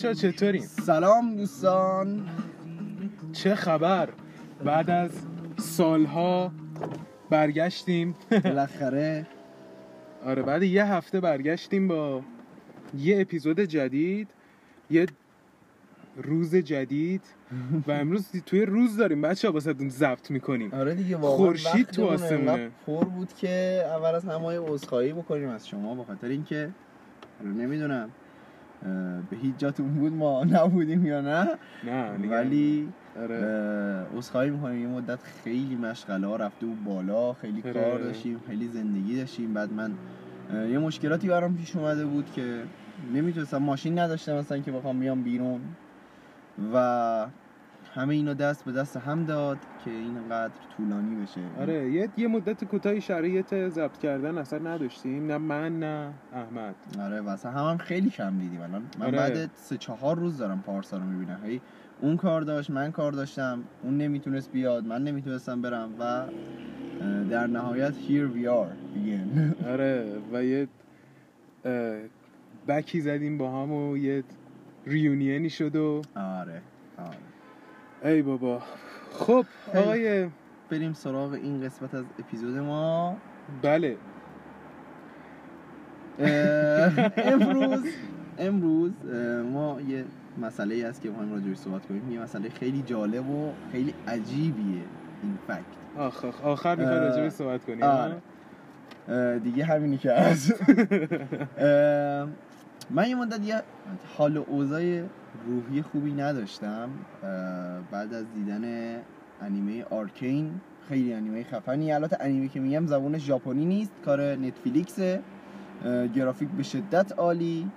بچه ها چطورین؟ سلام دوستان چه خبر؟ بعد از سالها برگشتیم بالاخره آره بعد یه هفته برگشتیم با یه اپیزود جدید یه روز جدید و امروز توی روز داریم بچه ها باسه ضبط می‌کنیم آره دیگه واقعا خورشید تو آسمونه. پر بود که اول از همه عذرخواهی بکنیم از شما به خاطر اینکه حالا نمی‌دونم به هیچ جاتون بود ما نبودیم یا نه؟ نه. ولی آره. اه، عذرخواهی می‌کنیم. یه مدت خیلی مشغله ها رفته بود بالا. خیلی آره. کار داشتیم خیلی زندگی داشتیم. بعد من یه مشکلاتی برام پیش اومده بود که نمی‌تونستم ماشین نداشتم مثلا که بخوام بیام بیرون. و همه اینا دست به دست هم داد که اینقدر طولانی بشه. آره یه یه مدت کوتاهی شرایط ضبط کردن اصلا نداشتیم. نه من نه احمد. آره واسه هم, هم خیلی کم دیدیم الان. من آره. بعد سه چهار روز دارم پارسا رو می‌بینم. هی اون کار داشت من کار داشتم اون نمی‌تونست بیاد من نمی‌تونستم برم و در نهایت here we are again. آره و یه بکی زدیم با هم و یه ریونینی شد و آره آره. ای بابا. خب. آقای بریم سراغ این قسمت از اپیزود ما. بله. امروز امروز ما یه مسئله هست که می‌خوایم راجعش صحبت کنیم. یه مسئله خیلی جالب و خیلی عجیبیه این فکت آخ آخ آخر می‌خوای اه، راجع به صحبت کنیم آره. دیگه همینی که هست. اه، من یه مدت یه حال و اوضاع روحی خوبی نداشتم بعد از دیدن انیمه Arcane. خیلی انیمه خفنی. البته انیمه که میگم زبون ژاپنی نیست کار Netflix ه. اه، گرافیک به شدت عالی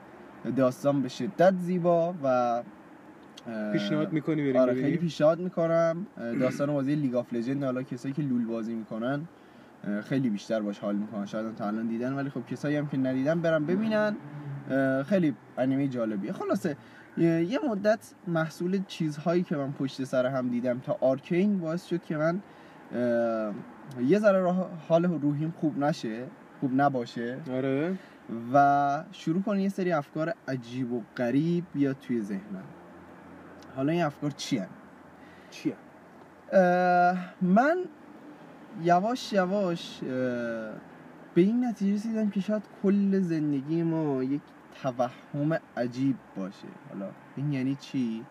داستان به شدت زیبا و پیشنهاد می‌کنی بریم آره؟ خیلی پیشنهاد می‌کنم. داستان بازی League of Legends حالا کسایی که LoL بازی می‌کنن خیلی بیشتر باش حال می‌کنن. شاید تا الان دیدن ولی خب کسایی هم که ندیدن برن ببینن. خیلی انیمه جالبیه. خلاصه یه مدت محصول چیزهایی که من پشت سر هم دیدم تا آرکین باعث شد که من یه ذره حال روحیم خوب نشه خوب نباشه. آره. و شروع کنه یه سری افکار عجیب و غریب بیاد توی ذهنم. حالا این افکار چی چیه من یواش یواش به این نتیجه رسیدم که شاید کل زندگی ما یک توهم عجیب باشه. حالا این یعنی چی؟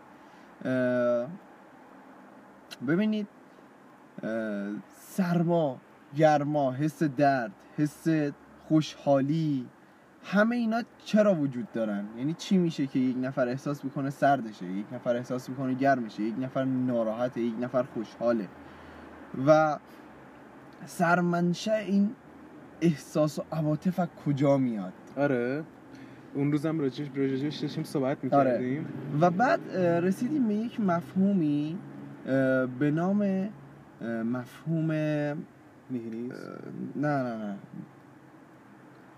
ببینید سرما گرما حس درد حس خوشحالی همه اینا چرا وجود دارن؟ یعنی چی میشه که یک نفر احساس می‌کنه سردشه یک نفر احساس می‌کنه گرمشه یک نفر ناراحته یک نفر خوشحاله؟ و سرمنشه این احساس و عواطف از کجا میاد؟ آره. اون روزم راجعش راجعش داشتیم صحبت آره. می‌کردیم. و بعد رسیدیم به یک مفهومی به نام مفهوم نیست نه نه نه.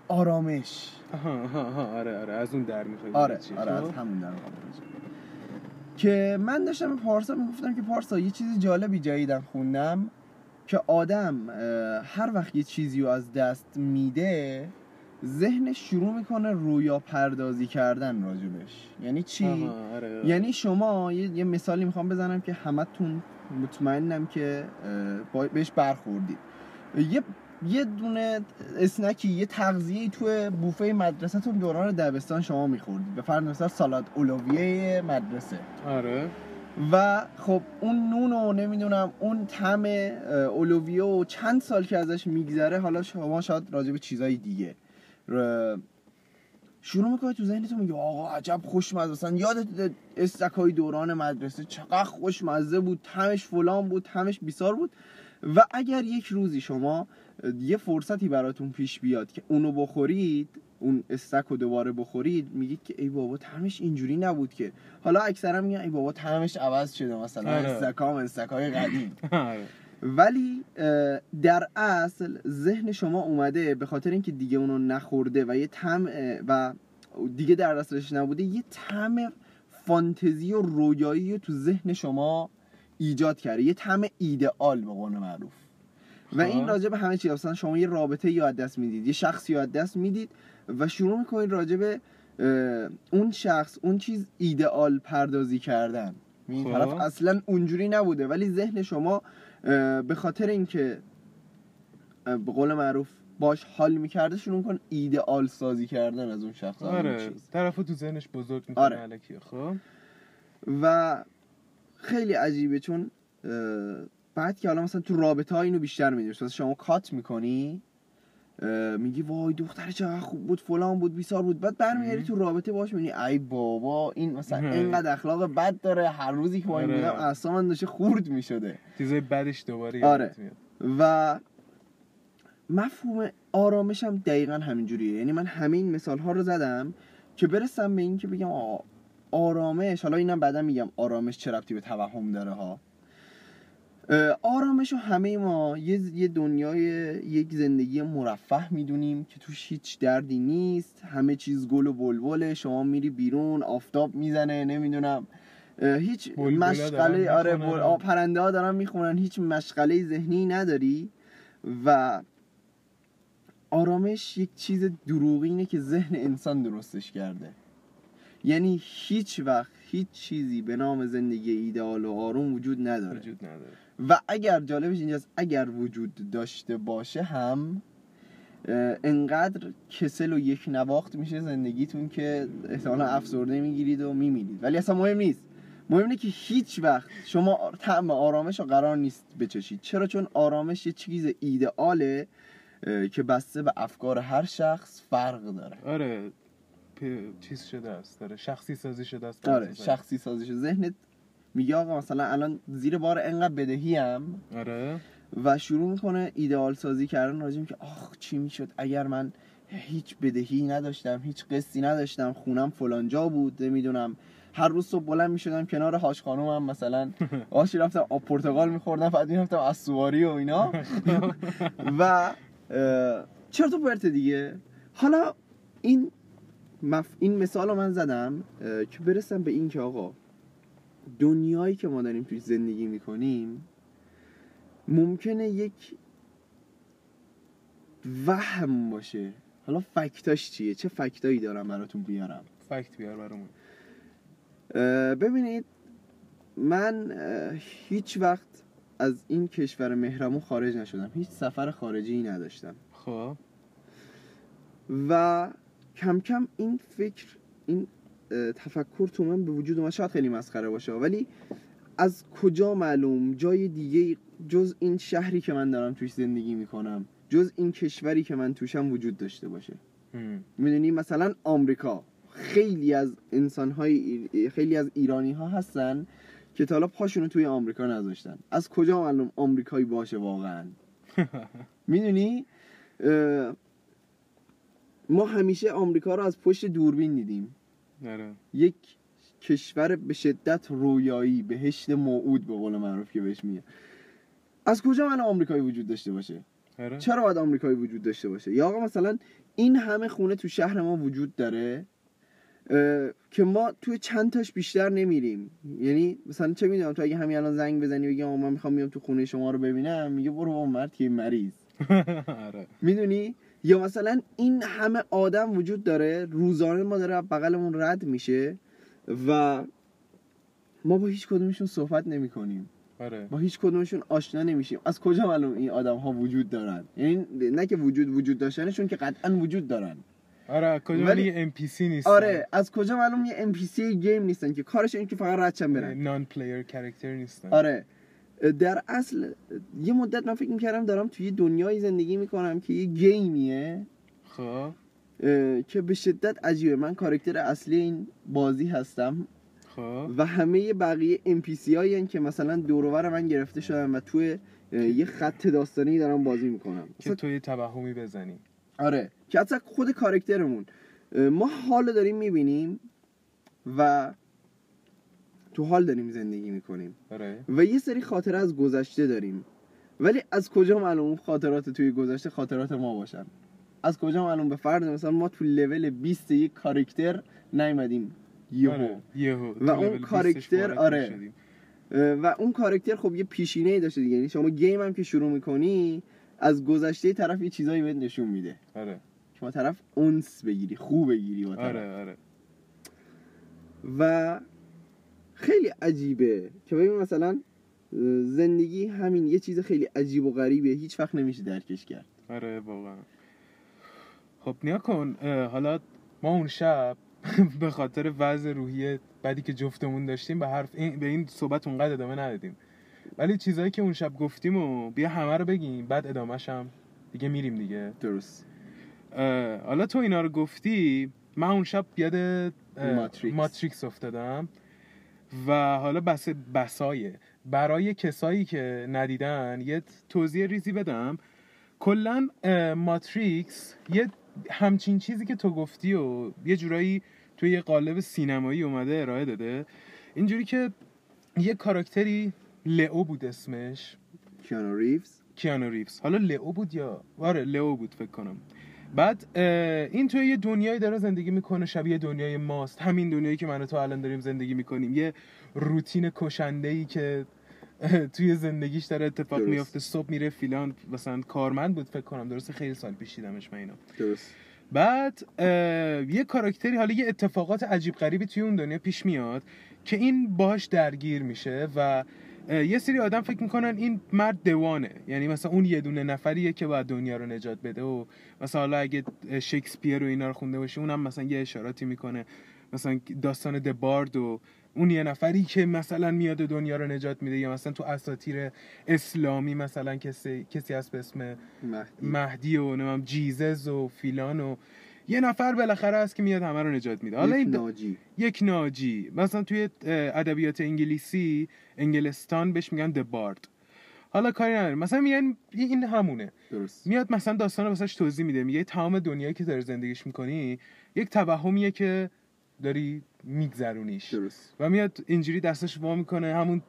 آرامش. آها آره آره. از اون در می‌خوای آره آره از همون در که من داشتم به پارسا می‌گفتم که پارسا یه چیز جالبی جدیدم خوندم. که آدم هر وقت یه چیزی رو از دست میده ذهنش شروع می‌کنه رویا پردازی کردن راجبش. یعنی چی؟ آها آره یعنی شما یه, یه مثالی می‌خوام بزنم که همتون مطمئنم که بهش برخوردید. یه یه دونه اسنکی یه تغذیه توی بوفه مدرسهتون دوران دبستان شما میخوردید. به فرض مثال سالاد اولویه مدرسه. آره. و خب اون نون و نمی‌دونم اون طعم اه، اولویه و چند سال که ازش میگذره حالا شما شاید راجع به چیزای دیگه. شروع می‌کنه تو ذهنتون میگه آقا عجب خوشمزه مثلا یادت استکای دوران مدرسه چقدر خوشمزه بود تمش فلان بود تمش بیسار بود. و اگر یک روزی شما یه فرصتی براتون پیش بیاد که اونو بخورید اون استک رو دوباره بخورید میگید که ای بابا طعمش اینجوری نبود که. حالا اکثرا میگن ای بابا طعمش عوض شده مثلا آره. استکام استکای قدیم. آره. ولی در اصل ذهن شما اومده به خاطر اینکه دیگه اونو نخورده و یه طعم و دیگه در دستش نبوده یه طعم فانتزی و رویایی رو تو ذهن شما ایجاد کرده. یه طعم ایدئال به قول معروف. و این خب. راجع به همه چیز مثلا شما یه رابطه یا دست می‌دید یه شخصی یا دست می‌دید و شروع می‌کنید راجع به اون شخص اون چیز ایدئال پردازی کردن این خب. طرف اصلا اونجوری نبوده ولی ذهن شما به خاطر اینکه به قول معروف باش حال می‌کرده شروع کن ایدئال سازی کردن از اون شخص آره چیز. طرفو تو ذهنش بزرگ می‌کنه آره. خب و خیلی عجیبه چون بعد که حالا مثلا تو رابطه ها اینو بیشتر می‌دونی مثلا شما کات می‌کنی میگی وای دختر چقدر خوب بود فلان بود بیسار بود بعد برمیگردی. تو رابطه باش می‌بینی ای بابا این مثلا. اینقدر اخلاق بد داره هر روزی که این آره. بودم اعصابم داشته خورد می‌شده چیزای بعدش دوباره آره. و مفهوم آرامش هم دقیقا همینجوریه یعنی من همین مثال ها رو زدم که برسم به این که بگم آرامش حالا اینم بعدا میگم آرامش چه ربطی به توهم داره ها آرامش رو همه ما یه, دنیای یک زندگی مرفه می‌دونیم که توش هیچ دردی نیست. همه چیز گل و بلبله شما میری بیرون آفتاب می‌زنه نمی‌دونم. هیچ مشغله آره. آ، پرنده ها دارن می‌خونن. هیچ مشغله ذهنی نداری. و آرامش یک چیز دروغینه که ذهن انسان درستش کرده. یعنی هیچ وقت هیچ چیزی به نام زندگی ایدئال و آروم وجود نداره. وجود نداره. و اگر جالبش اینجاست اگر وجود داشته باشه هم انقدر کسل و یک نواخت میشه زندگیتون که احتمالا افسرده می‌گیرید و میمیرید. ولی اصلا مهم نیست. مهم اینه که هیچ وقت شما طعم آرامش رو قرار نیست بچشید. چرا؟ چون آرامش یه چیز ایدئاله که بسته به افکار هر شخص فرق داره. آره پ- چیز شده است. داره شخصی سازی شده است. آره. شخصی سازش ذهنت میگه آقا مثلا الان زیر بار انقدر بدهی هم آره. و شروع می‌کنه ایدئال سازی کردن راجع که آخ چی می‌شد؟ اگر من هیچ بدهی نداشتم هیچ قسطی نداشتم خونم فلانجا بود نمی‌دونم. هر روز صبح بلند می‌شدم کنار هاش خانومم مثلا آشی رفتم آب پرتقال میخوردم بعد می‌رفتم از سواری و اینا. و چرا تو پرت دیگه؟ حالا این مف... این مثال رو من زدم که برسم به این که آقا دنیایی که ما داریم توش زندگی می‌کنیم ممکنه یک وهم باشه. حالا فکتاش چیه؟ چه فکتایی دارم براتون بیارم؟ فکت بیار برامون. ببینید من هیچ وقت از این کشور مهرمون خارج نشدم. هیچ سفر خارجی نداشتم. خب. و کم کم این فکر این تفکر تو من به وجود اومد. شاید خیلی مسخره باشه ولی از کجا معلوم؟ جای دیگه جز این شهری که من دارم توش زندگی می‌کنم جز این کشوری که من توشم وجود داشته باشه. می‌دونی؟ مثلا آمریکا. خیلی از انسان های خیلی از ایرانی ها هستن که تا حالا پاشونو توی آمریکا نذاشتن. از کجا معلوم آمریکایی باشه واقعا؟ می‌دونی؟ ما همیشه آمریکا رو از پشت دوربین دیدیم. آره. یک کشور به شدت رویایی بهشت موعود به قول معروف که بهش میگه از کجا من آمریکایی وجود داشته باشه؟ آره. چرا باید آمریکایی وجود داشته باشه؟ یا آقا مثلا این همه خونه تو شهر ما وجود داره که ما توی چند تاش بیشتر نمیریم. یعنی مثلا چه می‌دونم تو اگه همین الان زنگ بزنی بگی آقا من می‌خوام بیام تو خونه شما رو ببینم میگه برو با مرد که مریض آره. می‌دونی؟ یا مثلا این همه آدم وجود داره روزانه ما داره بغلمون رد میشه و ما با هیچ کدومشون صحبت نمی کنیم آره. با هیچ کدومشون آشنا نمیشیم. از کجا معلوم این آدم ها وجود دارن؟ یعنی نه که وجود وجود داشتنشون که قطعا وجود دارن. آره کجا ولی- NPC نیست آره از کجا معلوم یه NPC game نیستن که کارش این که فقط رد شن برن. non-player character نیستن. آره. در اصل یه مدت من فکر می‌کردم دارم توی یه دنیای زندگی می‌کنم که یه گیمیه. خب. که به شدت عجیبه. من کارکتر اصلی این بازی هستم. خب. و همه بقیه NPC هایی که مثلا دورور من گرفته شدن و توی یه خط داستانی دارم بازی می‌کنم. که توی توهمی بزنی. آره. که اصلا خود کارکترمون ما حال داریم می‌بینیم و تو حال داریم زندگی می‌کنیم. آره. و یه سری خاطره از گذشته داریم. ولی از کجا معلوم اون خاطرات توی گذشته خاطرات ما باشن؟ از کجا معلوم به فرض مثلا ما تو لول 20 یک کارکتر نیومدیم؟ یهو. آره یهو. و اون کاراکتر، آره. و اون کارکتر خب یه پیشینه ای داشته دیگه. یعنی شما گیم هم که شروع می‌کنی از گذشته طرف یه چیزایی بهت نشون میده. آره. با طرف اونس بگیری خوب بگیری با طرف. آره آره. و خیلی عجیبه که ببین مثلا زندگی همین یه چیز خیلی عجیب و غریبه. هیچ وقت نمیشه درکش کرد. آره واقعا. خب نیا کن حالا ما اون شب به خاطر وضع روحی بعدی که جفتمون داشتیم به حرف این به این صحبت اونقدر ادامه ندادیم. ولی چیزایی که اون شب گفتیم و بیا همه رو بگیم بعد ادامهش هم دیگه میریم دیگه. درست. حالا تو اینا رو گفتی من اون شب یاد ماتریکس. ماتریکس افتادم. و حالا بس بسایه برای کسایی که ندیدن یه توضیح ریزی بدم. کلا ماتریکس یه همچین چیزی که تو گفتی و یه جورایی توی یه قالب سینمایی اومده ارائه داده. اینجوری که یه کاراکتری لئو بود اسمش. کیانو ریوز. کیانو ریوز. حالا لئو بود یا؟ آره لئو بود فکر کنم. بعد این توی یه دنیایی داره زندگی می‌کنه شبیه دنیای ماست. همین دنیایی که من تو الان داریم زندگی می‌کنیم. یه روتین کشنده ای که توی زندگیش داره اتفاق درست. میفته صبح میره فیلان مثلا کارمند بود فکر کنم. درسته؟ خیلی سال پیش دیدمش من اینا درست. بعد یه کاراکتری حالا یه اتفاقات عجیب غریبی توی اون دنیا پیش میاد که این باهاش درگیر میشه و یه سری آدم فکر می‌کنن این مرد دوانه یعنی مثلا اون یه دونه نفریه که باید دنیا رو نجات بده. و مثلا حالا اگه شکسپیر و اینا رو خونده باشی اونم مثلا یه اشاراتی می‌کنه. مثلا داستان دبارد و اون یه نفری که مثلا میاد و دنیا رو نجات میده. یا مثلا تو اساطیر اسلامی مثلا کسی کسی هست به اسم مهدی. مهدی و نمیم جیزز و فیلان و یه نفر بالاخره هست که میاد همه رو نجات میده. حالا یک این د- ناجی. یک ناجی. مثلا توی ادبیات انگلیسی انگلستان بهش میگن دبارد حالا کاری نداریم. مثلا میگن این همونه. درست. میاد مثلا داستان رو واسش توضیح میده. میگه تمام دنیایی که داری زندگیش می‌کنی یک توهمیه که داری میگذرونیش. درست. و میاد اینجوری دستش وا می‌کنه. همون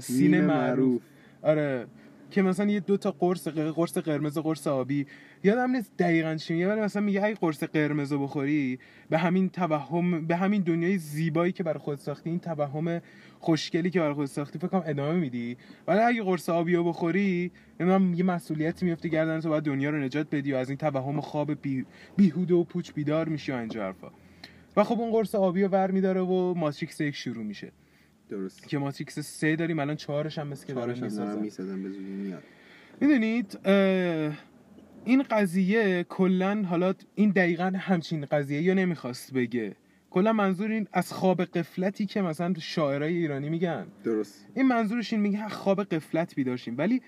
سین میم معروف. آره. که مثلا یه دو تا قرص قرص قرمز قرص آبی یادم نیست دقیقا چی میگه ولی مثلا میگه اگه قرص قرمز رو بخوری به همین توهم به همین دنیای زیبایی که برای خود ساختی این توهم خوشگلی که برای خود ساختی فکر کنم ادامه میدی. ولی اگه قرص آبی رو بخوری نمی‌دونم یه مسئولیتی میفته گردن تو باید دنیا رو نجات بدی و از این توهم خواب بی... بیهوده و پوچ بیدار میشی و و خب اون قرص آبی رو ور میداره و ماتریکس یک شروع میشه. درست که ماتریکس سه داریم الان چهارش هم مثل که دارن هم می‌سازن. به زودی میاد. می‌دونید این قضیه کلا حالا این دقیقا همچین قضیه یا نمی‌خواست بگه. کلا منظور این از خواب قفلتی که مثلا شاعرای ایرانی میگن. درست. این منظورش این میگه خواب قفلت بیداشیم. ولی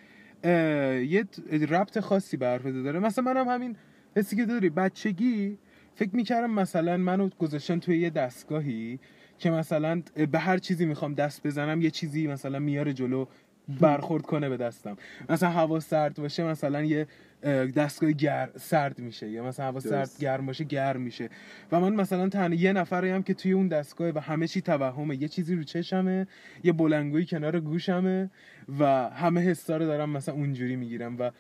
یه ربط خاصی به حرف داره. مثلا منم همین حسی که داری. بچگی فکر می‌کردم مثلا منو گذاشتن توی یه دستگاهی که مثلا به هر چیزی می‌خوام دست بزنم یه چیزی مثلا میاره جلو برخورد کنه به دستم. مثلا هوا سرد باشه مثلا یه اه، دستگاه گر سرد میشه یا مثلا هوا سرد. گرم باشه گرم میشه. و من مثلا تنها یه نفریم که توی اون دستگاه و همه چی توهمه یه چیزی رو چشمه یه بلنگویی کنار گوشمه و همه حسا رو دارم مثلا اونجوری می‌گیرم و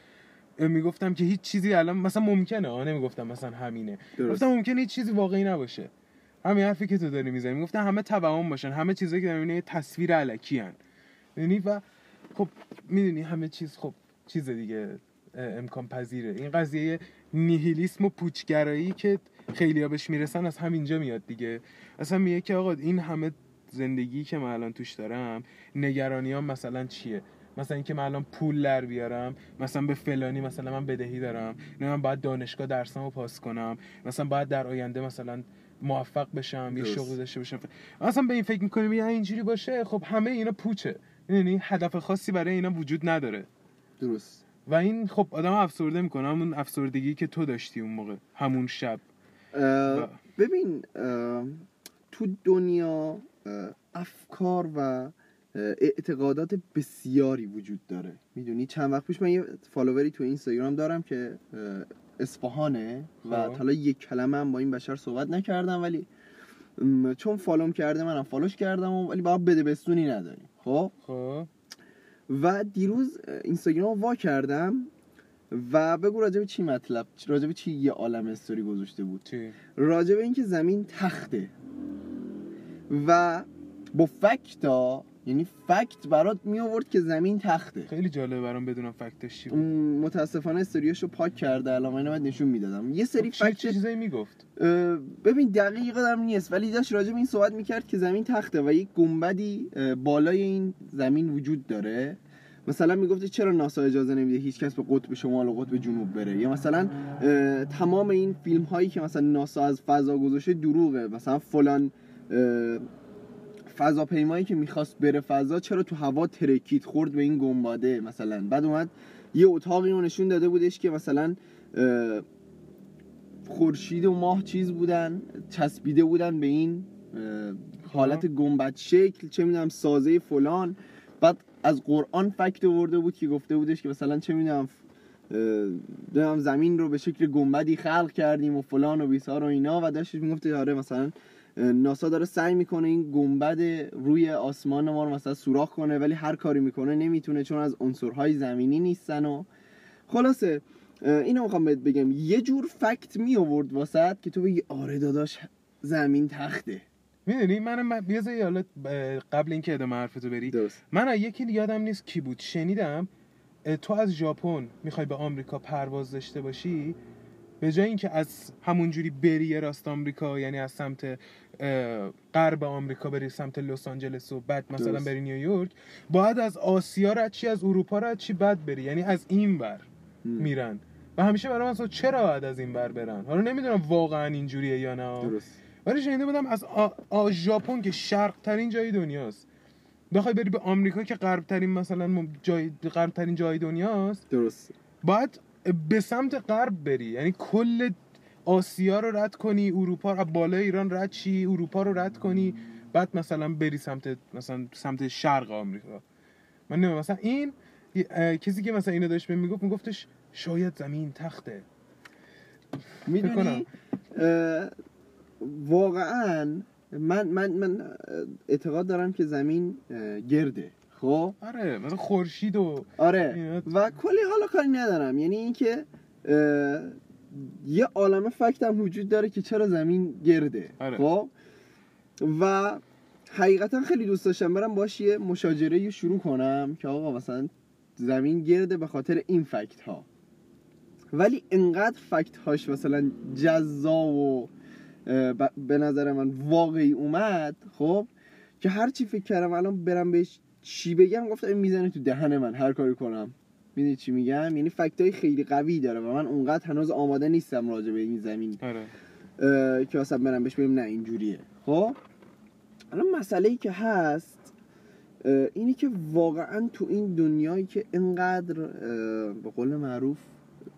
می‌گفتم که هیچ چیزی الان مثلا ممکنه آه نمی‌گفتم مثلا همینه. درست. گفتم ممکنه هیچ چیزی واقعی نباشه. همین حرفی که تو داری می‌زنی. می‌گفتم همه توهم باشن. همه چیزایی که یه تصویر علکی هن یعنی و خب می‌دونی همه چیز خب چیز دیگه امکان پذیره. این قضیه نیهیلیسم و پوچگرایی که خیلی ها بهش می‌رسن از همینجا میاد دیگه. اصلا میگه که آقا این همه زندگی که من الان توش دارم نگرانی مثلا چیه؟ مثلا اینکه من الان پول در بیارم مثلا به فلانی مثلا من بدهی دارم. نه من باید دانشگاه درسامو پاس کنم. مثلا باید در آینده مثلا موفق بشم یه. شغل داشته باشم. اصلا به این فکر می‌کنیم یه اینجوری باشه خب همه اینا پوچه. یعنی هدف خاصی برای اینا وجود نداره. درست. و این خب آدم افسرده می‌کنه همون افسردگی که تو داشتی اون موقع همون شب. اه، ببین اه، تو دنیا افکار و اعتقادات بسیاری وجود داره. می‌دونی؟ چند وقت پیش من یه follower ی تو اینستاگرام دارم که اصفهانه و خب. حالا یک کلمه هم با این بشر صحبت نکردم ولی چون follow م کرده منم follow ش کردم ولی باید بده بستونی نداریم خب؟ خب. و دیروز اینستاگرام وا کردم و بگو راجب چی مطلب راجب چی یه عالم استوری گذاشته بود. چی؟ به اینکه زمین تخته و با fact ا یعنی fact برات می آورد که زمین تخته. خیلی جالبه برام بدونم fact ش چی بود. متاسفانه استوریاشو پاک کرده الان من باید نشون می‌دادم. یه سری خب چه فکت چه چیزایی می‌گفت؟ ببین دقیق یادم نیست ولی داشت راجع به این صحبت می‌کرد که زمین تخته و یک گنبدی بالای این زمین وجود داره. مثلا می‌گفت چرا ناسا اجازه نمیده هیچ کس به قطب شمال و قطب جنوب بره؟ یا مثلا تمام این فیلم هایی که مثلا ناسا از فضا گذاشته دروغه. مثلا فلان فضاپیمایی که می‌خواست بره فضا چرا تو هوا ترکید خورد به این گنباده مثلا؟ بعد اومد یه اتاقی رو نشون داده بودش که مثلا خورشید و ماه چیز بودن چسبیده بودن به این حالت گنبد شکل چه می‌دونم سازه فلان. بعد از قرآن فکت آورده بود که گفته بودش که مثلا چه می‌دونم نمی‌دونم زمین رو به شکل گنبدی خلق کردیم و فلان و بیسار و اینا. و داشتش می‌گفت آره مثلا ناسا داره سعی می‌کنه این گنبد روی آسمان ما رو مثلا سوراخ کنه ولی هر کاری می‌کنه نمی‌تونه چون از عنصرهای زمینی نیستن و خلاصه اینو می‌خوام بهت بگم. یه جور فکت می آورد واسط که تو بگی آره داداش زمین تخته. می‌دونی منم من بیا زی حالا قبل اینکه ادامه حرفتو بری درست. من یکی یادم نیست کی بود شنیدم تو از ژاپن می‌خوای به آمریکا پرواز داشته باشی؟ به جای اینکه از همونجوری بری یه راست آمریکا یعنی از سمت غرب آمریکا بری سمت لس آنجلس و بعد مثلا درست. بری نیویورک باید از آسیا رد چی از اروپا رد چی بعد بری. یعنی از این ور میرن. و همیشه برای من اصلا چرا باید از این ور برن؟ حالا نمی‌دونم واقعا اینجوریه یا نه. درست. ولی شنیده بودم از. ژاپن که شرق ترین جای دنیاست. بخوای بری به آمریکا که غرب ترین مثلا جای غرب ترین جای دنیاست. درست. باید به سمت غرب بری. یعنی کل آسیا رو رد کنی اروپا رو بالای ایران رد چی؟ اروپا رو رد کنی بعد مثلا بری سمت مثلا سمت شرق آمریکا. من نمی‌دونم مثلا این کسی که مثلا اینو داشت بهم می‌گفت میگفتش شاید زمین تخته. می‌دونی؟ واقعا من من من اعتقاد دارم که زمین گرده. خب؟ آره مثلا خورشید و آره. و کلی حالا کاری ندارم. یعنی اینکه یه عالمه فکت هم وجود داره که چرا زمین گرده. آره. خب؟ و حقیقتا خیلی دوست داشتم برم باش یه مشاجره رو شروع کنم که آقا مثلا زمین گرده به خاطر این فکت ها ولی انقدر فکت هاش مثلا جذاب و به نظر من واقعی اومد خب؟ که هر چی فکر کردم الان برم بهش چی بگم گفتم این می‌زنه تو دهن من هر کاری کنم. می‌دونی چی میگم؟ یعنی فکت های خیلی قوی داره و من اونقدر هنوز آماده نیستم راجع به این زمین. آره. که اصلا برم بهش بگم نه اینجوریه. خب؟ الان مسئله ای که هست اه، اینه که واقعا تو این دنیایی که اینقدر اه، به قول معروف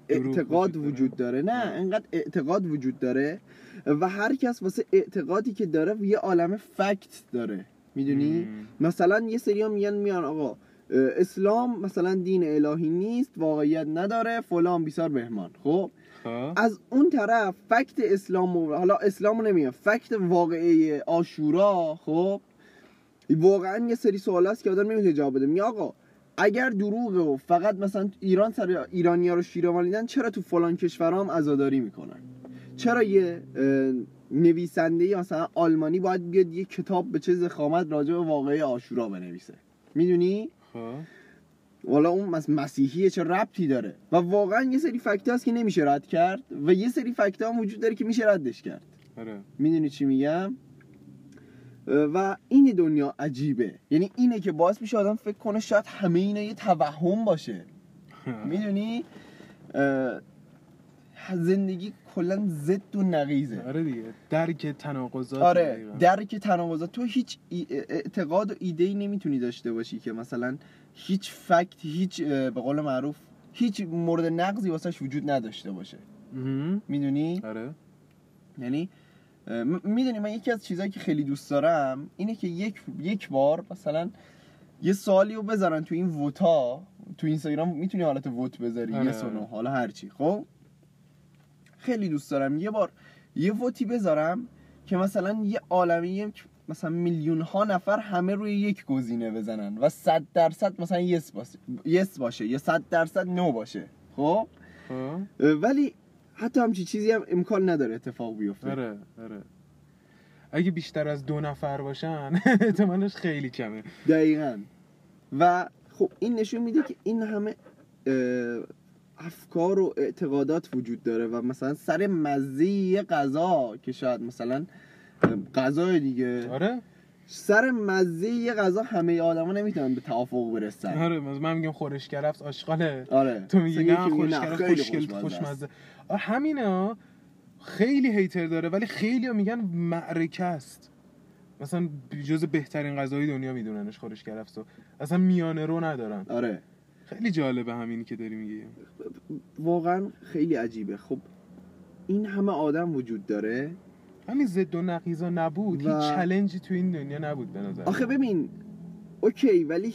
اعتقاد وجود داره. نه آه. اینقدر اعتقاد وجود داره و هر کس واسه اعتقادی که داره یه عالم فکت داره. می‌دونی. مثلا یه سری ها میگن میان آقا اسلام مثلا دین الهی نیست واقعیت نداره فلان بیسار بهمان خب؟ خب. از اون طرف فکت اسلام و حالا اسلام نمیگم فکت واقعی آشورا خب؟ واقعا یه سری سوال هست که آدم نمی‌تونه جواب بده. میگه آقا اگر دروغه و فقط مثلا ایران سر ایرانیا رو شیروانیدن چرا تو فلان کشورها هم عزاداری می‌کنن؟ چرا یه نویسنده یا مثلا آلمانی باید بیاد یه کتاب به چه زخامت راجع به واقعی آشورا بنویسه؟ می‌دونی؟ خب. والا اون مس مسیحیه چه ربطی داره؟ و واقعا یه سری فکت هست که نمیشه رد کرد و یه سری فکت هم وجود داره که میشه ردش کرد. آره. می‌دونی چی میگم؟ و این دنیا عجیبه. یعنی اینه که باعث میشه آدم فکر کنه شاید همه اینا یه توهم باشه. می‌دونی؟ زندگی کلا زد و نقیزه آره دیگه. درک تناقضات آره. درک تناقضات. تو هیچ اعتقاد و ایده ای نمی‌تونی داشته باشی که مثلا هیچ فکت هیچ به قول معروف هیچ مورد نقضی واسش وجود نداشته باشه. می‌دونی؟ آره. یعنی می‌دونی من یکی از چیزهایی که خیلی دوست دارم اینه که یک یک بار مثلا یه سوالی رو بذارن تو این ووتا تو اینستاگرام می‌تونی حالت ووت بذاری آره، یه سونو آره. حالا هرچی خب؟ خیلی دوست دارم. یه بار یه ووتی بذارم که مثلا یه عالمه مثلا میلیون ها نفر همه روی یک گزینه بزنن و صد درصد مثلا یس باشه یس باشه یا صد درصد نو باشه. خب؟ خب. ولی حتی همچی چیزی هم امکان نداره اتفاق بیفته. آره آره. اگه بیشتر از دو نفر باشن احتمالش خیلی کمه. دقیقا. و خب این نشون میده که این همه افکار و اعتقادات وجود داره و مثلا سر مزه یه غذا که شاید مثلا غذای دیگه. آره. سر مزه یه غذا همه آدما نمی‌تونن به توافق برسن. آره من میگم خورش کرفس آشغاله آره. تو میگی نه خورش کرفس خوشگل خوشمزه آره همینا خیلی هیتر داره ولی خیلی میگن معرکه است. مثلا جز بهترین غذای دنیا میدوننش خورش کرفس رو اصلا میانه رو ندارن. آره. خیلی جالبه همینی که داری میگی. واقعا خیلی عجیبه. خب این همه آدم وجود داره؟ همین ضد و نقیضا نبود. و- هیچ چلنجی تو این دنیا نبود به نظر آخه ببین اوکی ولی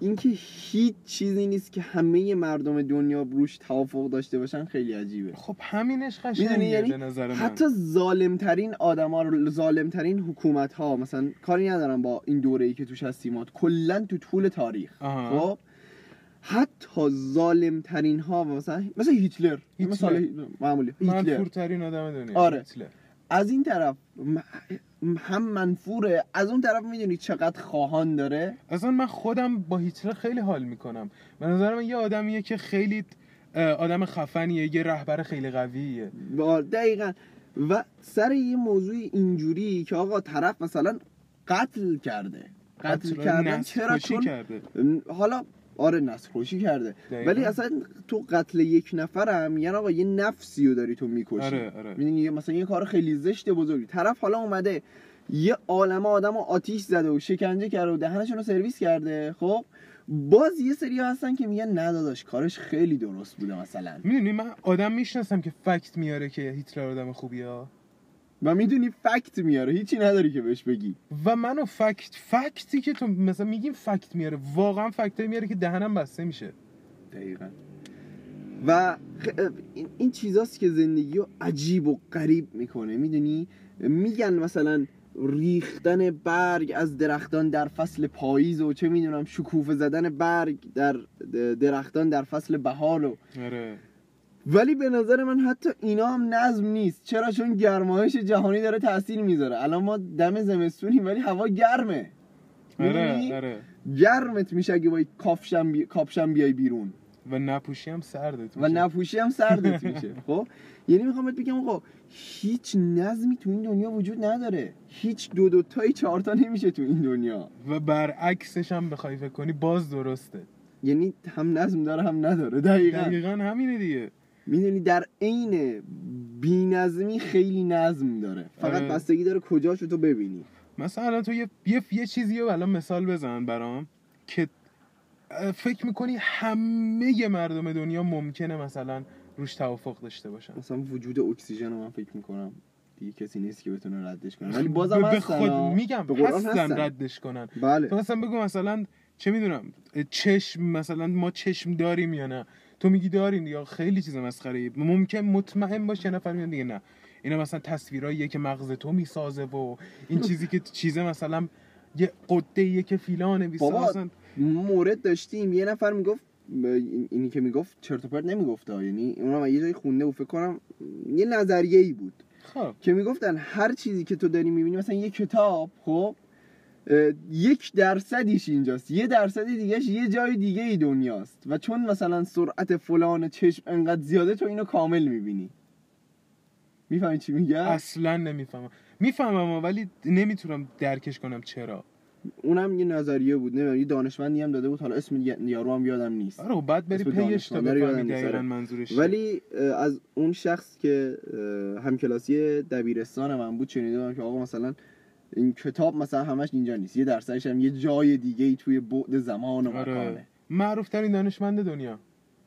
اینکه هیچ چیزی نیست که همه مردم دنیا روش توافق داشته باشن خیلی عجیبه. خب همینش قشنگه یعنی به نظر من. حتی ظالمترین آدما رو ظالمترین حکومت ها مثلا کاری ندارم با این دوره ای که توش هستیم کلا تو طول تاریخ. خب؟ حتی ظالمترین ها مثلا مثلا هیتلر. مثال معمولی. هیتلر. منفورترین آدم دنیا. آره. هیتلر. از این طرف هم منفوره. از اون طرف می‌دونی چقدر خواهان داره؟ اصلا من خودم با هیتلر خیلی حال می‌کنم. به نظر من یه آدمیه که خیلی آدم خفنیه یه رهبر خیلی قویه. دقیقا. و سر یه موضوع اینجوری که آقا طرف مثلا قتل کرده. قتل کردن نسل چرا چون کرده. حالا آره نسل کشی کرده. دقیقاً. ولی اصلا تو قتل یک نفرم یعنی آقا یه نفسی رو داری تو می‌کشی. آره آره. می‌دونی مثلا یه کار خیلی زشت بزرگی. طرف حالا اومده یه عالمه آدم رو آتیش زده و شکنجه کرده و دهنشون رو سرویس کرده. خب باز یه سری هستن که میگن نه داداش کارش خیلی درست بوده مثلا. می‌دونی من آدم می‌شناسم که فکت میاره که هیتلر آدم خوبیه. و می‌دونی فکت میاره هیچی نداری که بهش بگی. و منو فکت فکتی که تو مثلا میگیم فکت میاره واقعا فکت میاره که دهنم بسته میشه. دقیقا. و این چیزاست که زندگی رو عجیب و غریب می‌کنه می‌دونی؟ میگن مثلا ریختن برگ از درختان در فصل پاییز و چه می‌دونم شکوفه زدن برگ در درختان در فصل بهار و آره. ولی به نظر من حتی اینا هم نظم نیست. چرا؟ چون گرمایش جهانی داره تاثیر می‌ذاره. الان ما دم زمستونیم ولی هوا گرمه. آره؟ آره. گرمت میشه اگه با کاپشن, بی... کاپشن بیای بیرون. و نپوشی هم سردت و میشه. نپوشی هم سردت میشه. خب؟ یعنی می‌خوام بهت بگم آقا هیچ نظمی تو این دنیا وجود نداره. هیچ دو دو تایی چهار تا نمیشه تو این دنیا. و برعکسش هم بخوای فکر کنی باز درسته. یعنی هم نظم داره هم نداره. دقیقا. دقیقا همینه دیگه. می‌دونی در عین بینظمی خیلی نظم داره. فقط آره. بستگی داره کجاشو تو ببینی. مثلا الان تو یه یه, یه چیزی رو الان مثال بزن برام که فکر می‌کنی همه مردم دنیا ممکنه مثلا روش توافق داشته باشن؟ مثلا وجود اکسیژن رو من فکر می‌کنم دیگه کسی نیست که بتونه ردش کنه. ولی بازم به- خود. میگم به هستن هستن. ردش کنن. تو بله مثلا بگو مثلا چه می‌دونم چشم مثلا ما چشم داریم یا نه؟ تو میگی داریم یا خیلی چیز مسخره. ممکن مطمئن باشه یه نفر میاد دیگه نه. اینا مثلا تصویراییه که مغز تو می‌سازه و این چیزی که چیزه مثلا یه قده که فیلانه بیسا بابا، مثلا مورد داشتیم. یه نفر می‌گفت این- اینی که می‌گفت چرت و پرت نمی‌گفت. یعنی اونم یه جایی خونده و فکر کنم یه نظریه ای بود خب. که می‌گفتن هر چیزی که تو داری می‌بینی مثلا یه کتاب خب؟ یک درصدیش اینجاست. یه درصد دیگهش یه جای دیگه ای دنیاست. و چون مثلا سرعت فلان چشم انقدر زیاده تو اینو کامل می‌بینی. می‌فهمی چی میگم؟ اصلا نمی‌فهمم. می‌فهمم ولی نمی‌تونم درکش کنم چرا. اونم یه نظریه بود نمی‌دونم یه دانشمندی هم داده بود. حالا اسم یارو هم یادم نیست. آره بعد بری پیش تا بفهمی دقیقا آره. منظورش. ولی از اون شخص که همکلاسی دبیرستان من بود بودم که آقا مثلا این کتاب مثلا همش اینجا نیست. یه درصدش هم یه جای دیگه ای توی بعد زمان و آره. مکانه. معروف ترین دانشمند دنیا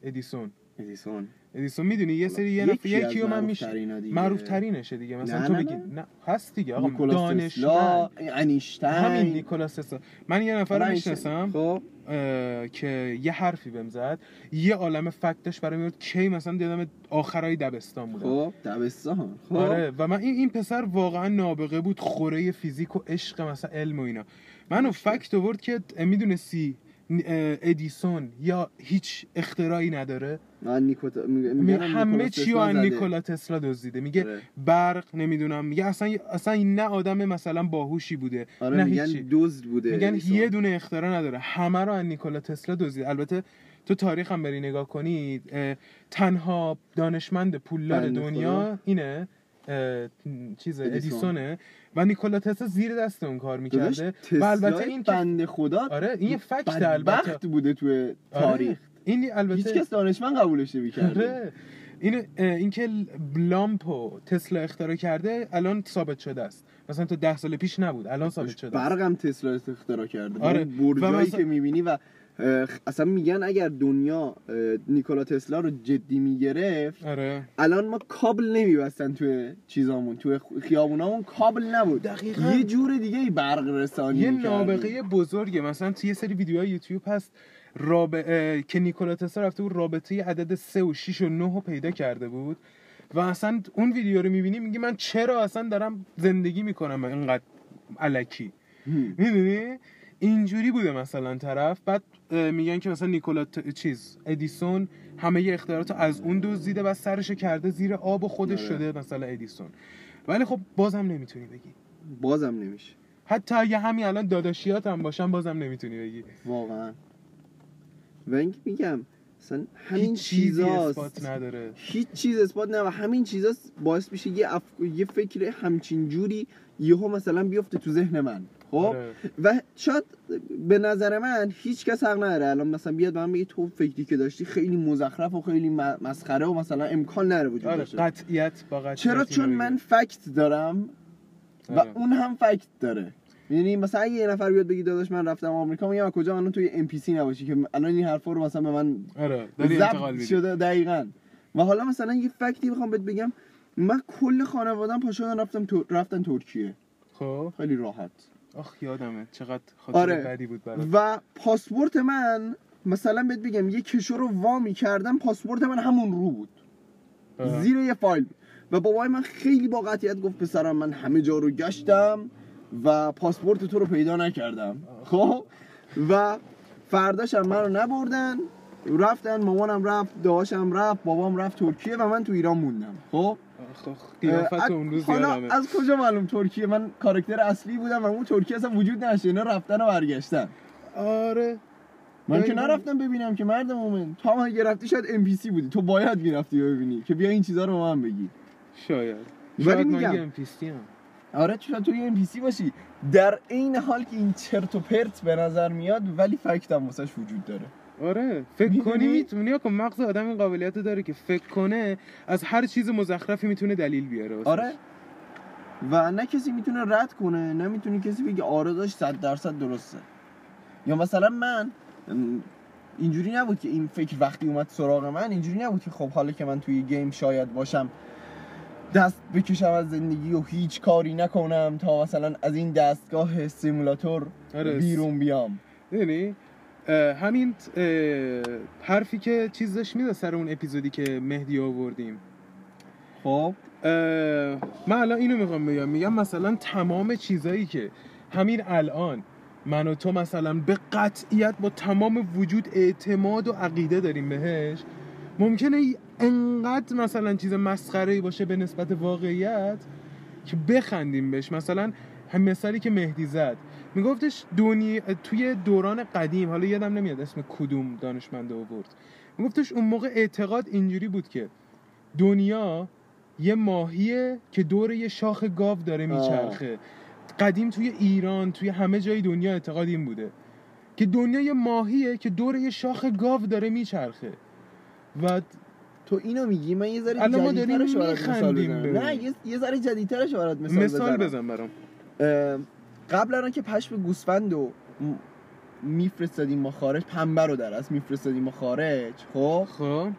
ادیسون. ادیسون. ادیسون می‌دونی یه سری یه نفر یکی رو من میشه. معروف ترینشه دیگه. مثلا نه، تو بگی نه. نه هست دیگه. آقا دانشمند. انیشتین همین نیکولاس تسلا من یه نفر رو می‌شناسم خب. که یه حرفی بهم زد. یه عالم فکت داشت برای میاد کی مثلا دیدم آخرای دبستان بودم خب دبستان خب. آره و من این این پسر واقعا نابغه بود خوره فیزیک و عشق مثلا علم و اینا. منو فکت آورد که می‌دونستی ادیسون یا هیچ اختراعی نداره؟ میگه میگن همه چی از. نیکولا تسلا دزدیده. میگه آره. برق نمی‌دونم. میگه اصلا اصلا نه آدم مثلا باهوشی بوده. آره نه میگن هیچی. دزد بوده میگن ادیسون. یه دونه اختراع نداره. همه رو از نیکولا تسلا دزدید البته تو تاریخ هم بری نگاه کنید تنها دانشمند پولدار دنیا اینه. چیز ادیسون. ادیسونه و نیکولا تسلا زیر دست اون کار می‌کرده. و البته این بنده خدا آره این فکت البته. بوده توی تاریخ. آره این البته هیچ کس دانشمند قبولش نمی‌کرده. آره. این اینکه لامپو تسلا اختراع کرده الان ثابت شده است. مثلا تا ده سال پیش نبود الان ثابت شده برقم تسلا اختراع کرده. آره. آره. برجایی و مثلا- که می‌بینی و اصلا میگن اگر دنیا نیکولا تسلا رو جدی می‌گرفت آره الان ما کابل نمیبستن توی چیزامون توی خیابونامون کابل نبود دقیقاً. یه جور دیگه ای برق رسانی یه. نابغه بزرگه مثلا توی یه سری ویدیوهای یوتیوب هست راب... اه، که نیکولا تسلا رفته بود رابطه عدد 3 و 6 و 9 رو پیدا کرده بود و اصلا اون ویدیو رو می‌بینی میگی من چرا اصلا دارم زندگی می‌کنم اینقدر علکی. می‌دونی اینجوری بوده مثلا طرف. بعد میگن که مثلا نیکولا ت- چیز ادیسون همه اختراعات از اون دزدیده و سرش کرده زیر آب و خودش آره. شده مثلا ادیسون. ولی خب بازم نمی‌تونی بگی. بازم نمیشه. حتی اگه همین الان داداشیات هم باشن بازم نمی‌تونی بگی. واقعا. و اینکه میگم مثلا همین چیزاست. اثبات نداره. هیچ چیز اثبات و همین چیزاست باعث میشه یه, اف... یه فکر همچین جوری یهو مثلا بیفته تو ذهن من. خب؟ آره. و شاید به نظر من هیچ کس حق نداره. الان مثلا بیاد من بگه تو فکری که داشتی خیلی مزخرف و خیلی مسخره و مثلا امکان نداره وجود آره داشته قطعیت با قطعیت چرا؟ چون. من فکت دارم و آره. اون هم فکت داره. یعنی مثلا یه نفر بیاد بگی داداش من رفتم آمریکا میگم کجا؟ الان توی ام پی سی نباشی که الان این حرفا رو مثلا به من آره انتقال شده دقیقا. و حالا مثلا یه فکتی بخوام بهت بگم. من کل خانوادم پا شدن رفتم تو... رفتن ترکیه. خب؟ خیلی راحت. آخ یادمه چقدر خاطر آره. بدی بود برات. و پاسپورت من مثلا بهت بگم یه کشور رو وامی کردم پاسپورت من همون رو بود. آه. زیر یه فایل. و بابای من خیلی با قطعیت گفت پسرم من همه جا رو گشتم و پاسپورت تو رو پیدا نکردم. خب؟ و فرداش هم منو نبردن رفتن مامانم رفت داداشم رفت بابام رفت ترکیه و من تو ایران موندم. خب؟ قیافت اه، اون روز حالا یادمه. از کجا معلوم ترکیه؟ من کاراکتر اصلی بودم و اون ترکیه اصلا وجود نداشت اینا رفتن و برگشتن. آره. من که. نرفتم ببینم که مرد مومن تو هم اگه رفتی شاید NPC بودی. تو باید می‌رفتی ببینی که بیا این چیزا رو به من بگی. شاید. ولی شاید من میگم. هم آره شاید تو یه NPC باشی. در عین حال که این چرت و پرت به نظر میاد ولی فکت هم واسش وجود داره. آره فکر؟ کنی می‌تونی کن مغز آدم این قابلیت داره که فکر کنه از هر چیز مزخرفی می‌تونه دلیل بیاره واسش. آره و نه کسی می‌تونه رد کنه نه می‌تونه کسی بگه آره داشت صد درصد درسته یا مثلا من اینجوری نبود که این فکر وقتی اومد سراغ من اینجوری نبود که خب حالا که من توی گیم شاید باشم دست بکشم از زندگی و هیچ کاری نکنم تا مثلا از این دستگاه سیمولاتور آره. بیرون بیام اه، همین حرفی که چیز داشت میده سر اون اپیزودی که مهدی آوردیم. خب. من الان اینو می‌خوام بگم. میگم مثلا تمام چیزایی که همین الان من و تو مثلا به قطعیت با تمام وجود اعتماد و عقیده داریم بهش ممکنه ای- انقدر مثلا چیز مسخره باشه به نسبت واقعیت که بخندیم بهش. مثلا هم مثالی که مهدی زد. میگفتش دنیا توی دوران قدیم حالا یادم نمیاد اسم کدوم دانشمنده آورد. میگفتش اون موقع اعتقاد اینجوری بود که دنیا یه ماهیه که دور یه شاخ گاو داره میچرخه. قدیم توی ایران توی همه جای دنیا اعتقاد این بوده. که دنیا یه ماهیه که دور یه شاخ گاو داره میچرخه. و تو اینو میگی؟ من یه ذره ما داریم برات مثال می‌خندیم بزنم. نه یه, ذره جدیدترش برات مثال, مثال بزنم. بزن برام. قبل الان که پشم گوسفند رو میفرستادیم ما خارج پنبه رو در از میفرستادیم ما خارج خب؟ خب.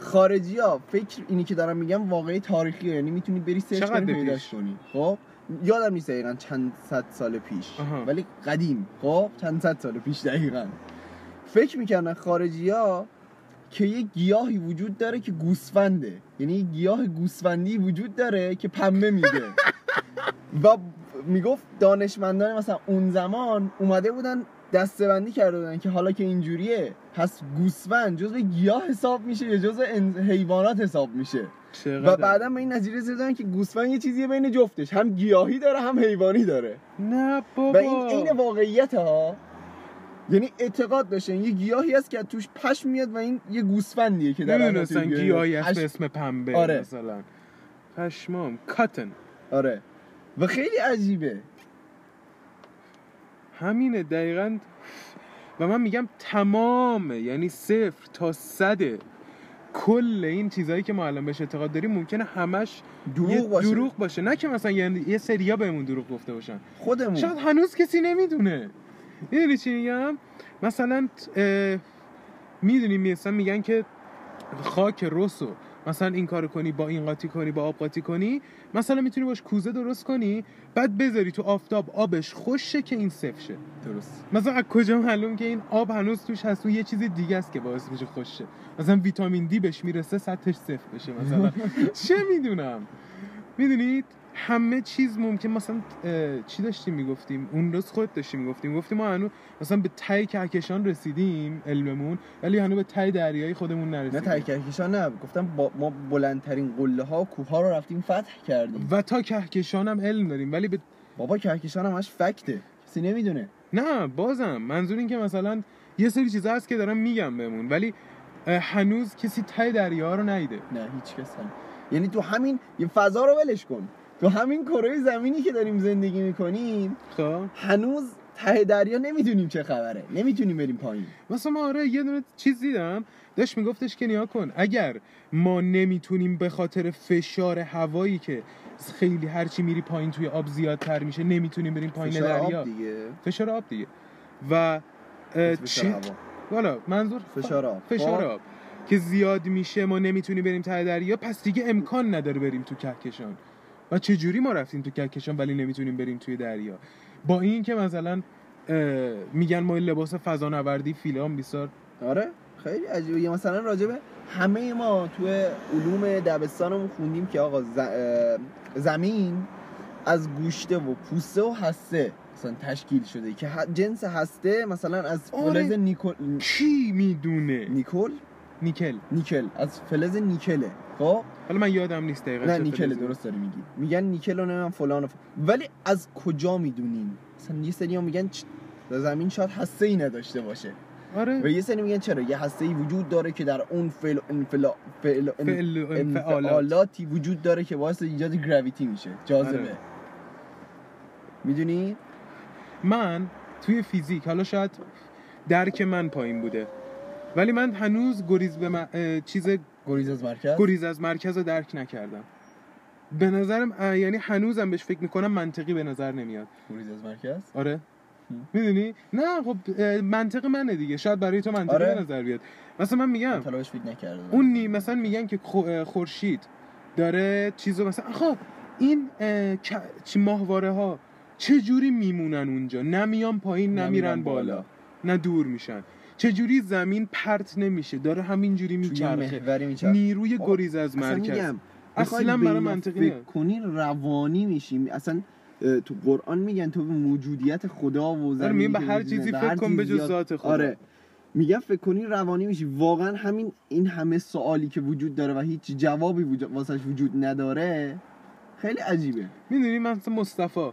خارجی ها فکر اینی که دارم میگم واقعی تاریخیه یعنی می‌تونی بری سرچ کنی؟ پیداش کنی خب؟ یادم نیست دقیقا چند صد سال پیش آها. ولی قدیم خب؟ چند صد سال پیش دقیقا. فکر می‌کردن خارجی ها که یه گیاهی وجود داره که گوسفنده یعنی یه گیاه گوسفندی وجود داره که پنبه میده. و می‌گفت دانشمندان مثلا اون زمان اومده بودن دستبندی کرده بودن که حالا که اینجوریه پس گوسفند جزو گیاه حساب میشه یا جزو ان- حیوانات حساب میشه. و بعدا به این نتیجه رسیدن که گوسفند یه چیزیه بین جفتش هم گیاهی داره هم حیوانی داره. نه و بابا این عین واقعیت ها یعنی اعتقاد داشتن یه گیاهی هست که توش پشم میاد و این یه گوسفندیه که در نمی‌دونستن گیاهی هست به اسم پنبه آره. مثلا. پشمام کاتن. آره. و خیلی عجیبه. همینه دقیقا. و من میگم تمام یعنی صفر تا صده. کل این چیزهایی که ما الان بهش اعتقاد داریم ممکنه همش دروغ باشه. دروغ باشه. نه که مثلا یه, یه سریا بهمون دروغ گفته باشن. خودمون. شاید هنوز کسی نمی‌دونه. می‌دونی چی میگم؟ مثلا می‌دونی مثلا میگن که خاک رسو. مثلا این کارو کنی با این قاطی کنی با آب قاطی کنی مثلا می‌تونی باش کوزه درست کنی بعد بذاری تو آفتاب آبش خوشه که این صفر شه. درست. مثلا از کجا معلوم که این آب هنوز توش هست؟ و یه چیز دیگه است که باعث میشه خوشه. مثلا ویتامین دی بهش می‌رسه سطحش صفر بشه مثلا. چه می‌دونم؟ می‌دونید؟ همه چیز ممکن مثلا چی داشتیم می‌گفتیم؟ اون روز خود داشتیم می‌گفتیم. گفتیم ما هنوز مثلا به ته کهکشان رسیدیم علممون ولی هنوز به ته دریایی خودمون نه نرسیدیم. ترکشان نه. گفتم با ما بلندترین قله ها و کوه ها رو رفتیم فتح کردیم. و تا کهکشان هم علم داریم ولی به بابا کهکشان همش فکته. کسی نمی‌دونه. نه بازم. منظور این که مثلا یه سری چیزا هست که دارم میگم بهمون ولی هنوز کسی ته دریا رو ندیده نه هیچ کس هم. یعنی تو همین یه فضا رو ولش کن. تو همین کره زمینی که داریم زندگی می‌کنیم خب. هنوز ته دریا نمی‌دونیم چه خبره. نمی‌تونیم بریم پایین. مثلا ما آره یه دونه چیز دیدم. داشت میگفتش که نیا کن. اگر ما نمی‌تونیم به خاطر فشار هوایی که خیلی هرچی میری پایین توی آب زیادتر میشه نمی‌تونیم بریم پایین فشار دریا. آب دیگه. فشار آب دیگه. و چه. والا منظور فشار آب. فشار خب. آب. که زیاد میشه ما نمی‌تونیم بریم ته دریا. پس دیگه امکان نداره بریم تو کهکشان. و چه جوری ما رفتیم تو کهکشان ولی نمی‌تونیم بریم توی دریا؟ با این که مثلا میگن ما لباس فضانوردی فیلام بیسار آره خیلی عجیبه. یا مثلا راجبه همه ما توی علوم دبستانمون خوندیم که آقا ز- زمین از گوشته و پوسته و هسته مثلا تشکیل شده که جنس هسته مثلا از آره. فلز نیکل کی می‌دونه؟ نیکل؟ نیکل. نیکل. از فلز نیکله. خب؟ حالا من یادم نیست دقیقا نه فلزی. درست داری میگی. میگن نیکل و نمی‌دونم فلان و ف... ولی از کجا می‌دونیم؟ مثلا یه سری میگن چ- زمین شاید هسته ای نداشته باشه. و آره یه سری میگن چرا؟ یه هسته ای وجود داره که در اون فعل و انفلا... فعل و ان- فعل و انفعالات انفعالاتی وجود داره که باعث ایجاد گراویتی میشه. جاذبه. آره. می‌دونی؟ من توی فیزیک حالا شاید درک من پایین بوده. ولی من هنوز گریز به م- اه، چیز گریز از مرکز؟ گریز از مرکز رو درک نکردم. به نظرم یعنی هنوزم بهش فکر می‌کنم منطقی به نظر نمیاد. گریز از مرکز؟ آره. می‌دونی؟ نه خب منطق منه دیگه. شاید برای تو منطقی آره. به نظر بیاد. مثلا من میگم بهش فکر نکردم. اون نی مثلا میگن که خورشید داره چیزو مثلا آخه این چی ماهواره ها چه جوری میمونن اونجا؟ نه میان پایین نه میرن بالا. نه دور میشن. چه جوری زمین پرت نمیشه؟ داره همینجوری میچرخه. نیروی بابا، گریز از مرکز. میگم اصلا برای منطقی کنی روانی میشیم. اصلا تو قرآن میگن تو به موجودیت خدا و آره میگن به هر چیزی فکر کن به جز ذات خدا. آره. میگن فکر کنی روانی میشی. واقعا همین این همه سوالی که وجود داره و هیچ جوابی وجود واسش وجود نداره خیلی عجیبه. می‌دونی من مصطفی.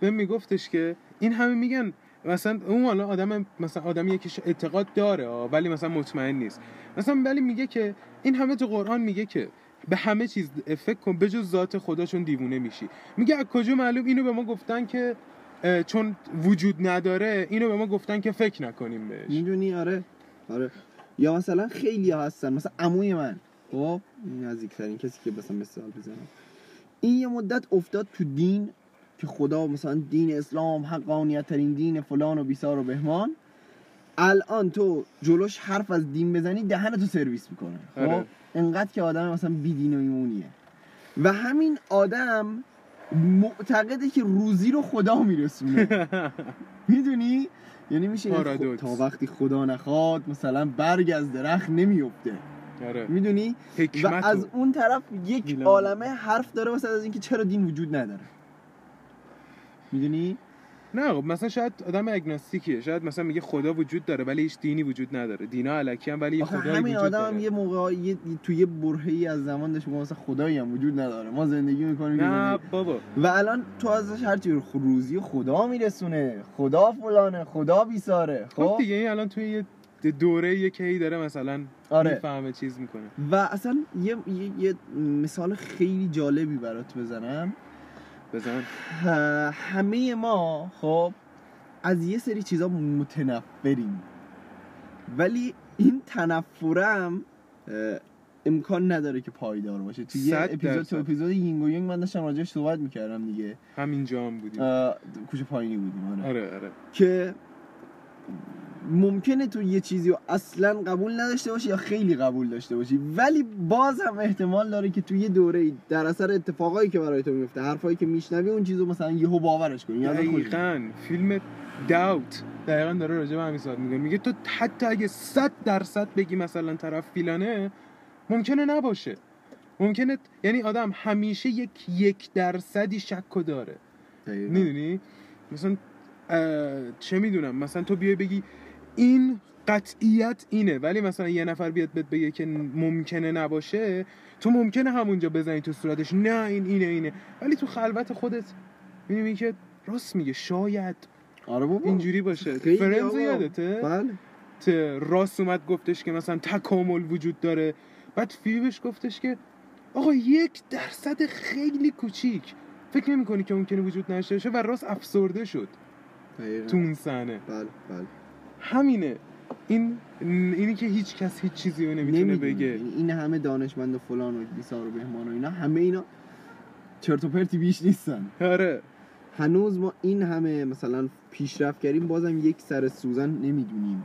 به میگفتش که این همه میگن مثلا اون حالا آدم مثلا آدمیه که اعتقاد داره ولی مثلا مطمئن نیست. مثلا ولی میگه که این همه تو قرآن میگه که به همه چیز فکر کن بجز ذات خداشون دیوونه میشی. میگه از کجا معلوم؟ اینو به ما گفتن که چون وجود نداره اینو به ما گفتن که فکر نکنیم بهش. می‌دونی؟ آره. آره. یا مثلا خیلی هستن. مثلا عموی من. خب نزدیکترین کسی که مثلا مثال بزنم. این یه مدت افتاد تو دین. که خدا مثلا دین اسلام حقانیت ترین دین فلان و بیسار و بهمان. الان تو جلوش حرف از دین بزنی دهنتو سرویس می‌کنه. خب؟ آره. انقدر که آدم مثلا بی دین و ایمونیه. و همین آدم معتقده که روزی رو خدا میرسونه. می‌دونی؟ یعنی میشه. خب تا وقتی خدا نخواد مثلا برگ از درخت نمیفته آره. می‌دونی؟ و از اون طرف یک. عالمه حرف داره مثلا از اینکه چرا دین وجود نداره. می‌دونی؟ نه خب مثلا شاید آدم اگناستیکیه. شاید مثلا میگه خدا وجود داره ولی هیچ دینی وجود نداره. دینا الکی هم ولی آخه خدایی همین وجود آدم داره. یه موقع یه توی یه برهه‌ای از زمان داشت مثلا خدایی هم وجود نداره. ما زندگی می‌کنیم نه بابا. و الان تو ازش هر چی روزی خدا میرسونه. خدا فلانه خدا بیساره. خب خب؟ دیگه این الان توی یه دوره یه کی داره مثلا آره. می‌فهمه چیز می‌کنه. و اصلا یه, یه, یه مثال خیلی جالبی برات بزنم. بزن. همه ما خب از یه سری چیزا متنفریم. ولی این تنفرم امکان نداره که پایدار باشه. تو یه اپیزود. تو اپیزود یینگ و یونگ من داشتم راجعش صحبت می‌کردم دیگه. همینجا هم بودیم. کوچه پایینی بودیم آره. آره آره. که ممکنه تو یه چیزی رو اصلا قبول نداشته باشی یا خیلی قبول داشته باشی. ولی باز هم احتمال داره که تو یه دوره در اثر اتفاقایی که برای تو میفته حرفایی که میشنوی اون چیزو مثلا یهو باورش کنی. یعنی. دقیقا. فیلم داوت دقیقا داره راجع به همین صحبت میگه میگه تو حتی اگه صد درصد بگی مثلا طرف فیلانه ممکنه نباشه. ممکنه یعنی آدم همیشه یک یک درصدی شک داره. می‌دونی؟ مثلا چه می‌دونم؟ مثلا تو بیای بگی این قطعیت اینه. ولی مثلا یه نفر بیاد بهت بگه که ممکنه نباشه تو ممکنه همونجا بزنی تو صورتش. نه این اینه اینه. ولی تو خلوت خودت می‌دونی که راست میگه. شاید آره بابا. اینجوری باشه. فرنز. یادته؟ بله. راست اومد گفتش که مثلا تکامل وجود داره. بعد فیبش گفتش که آقا یک درصد خیلی کوچیک. فکر نمی کنی که ممکنه وجود نشه باشه؟ و راست افسرده شد. دقیقاً. تو اون صحنه. بله بله. همینه. این اینی که هیچ کس هیچ چیزی رو نمی‌تونه. بگه. این همه دانشمند و فلان و بیسار و بهمان و اینا همه اینا چرت و پرتی بیش نیستن. آره. هنوز ما این همه مثلا پیشرفت کردیم بازم یک سر سوزن نمی‌دونیم.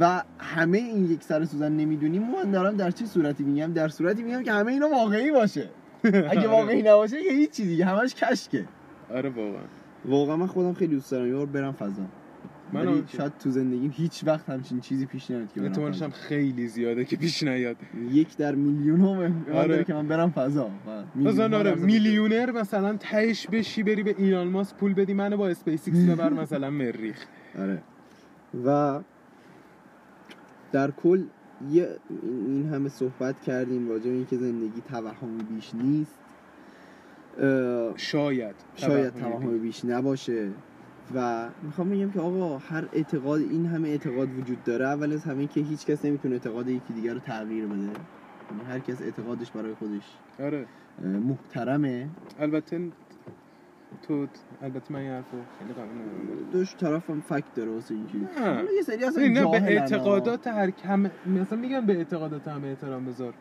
و همه این یک سر سوزن نمی‌دونیم من دارم در چه صورتی میگم؟ در صورتی میگم که همه اینا واقعی باشه. اگه واقعی نباشه که هیچ چیزی همش کشکه. آره واقعا. واقعا من خودم خیلی دوست دارم یه برم فضا. من. شاید تو زندگیم هیچ وقت همچین چیزی پیش نیاد که احتمالش. هم خیلی زیاده که پیش نیاد یک در میلیون هم آره. داره که من برم فضا مثلا آره میلیونر مثلا تهش بشی بری به ایلان ماسک پول بدی منو با اسپیس ایکس ببر مثلا مریخ آره و در کل یه این همه صحبت کردیم راجع به اینکه زندگی توهمی بیش نیست شاید شاید توهمی بیش نباشه و می‌خوام بگم که آقا هر اعتقاد این همه اعتقاد وجود داره. اول از همه که هیچ کس نمی‌تونه اعتقاد یکی دیگر رو تغییر بده. یعنی هر کس اعتقادش برای خودش آره. محترمه. البته تو البته من این حرفو خیلی قبول ندارم. دوش طرفم فکت داره واسه نه. حالا یه سری اصلا نه به. اعتقادات هر کم مثلا میگم به اعتقادات هم احترام بذار.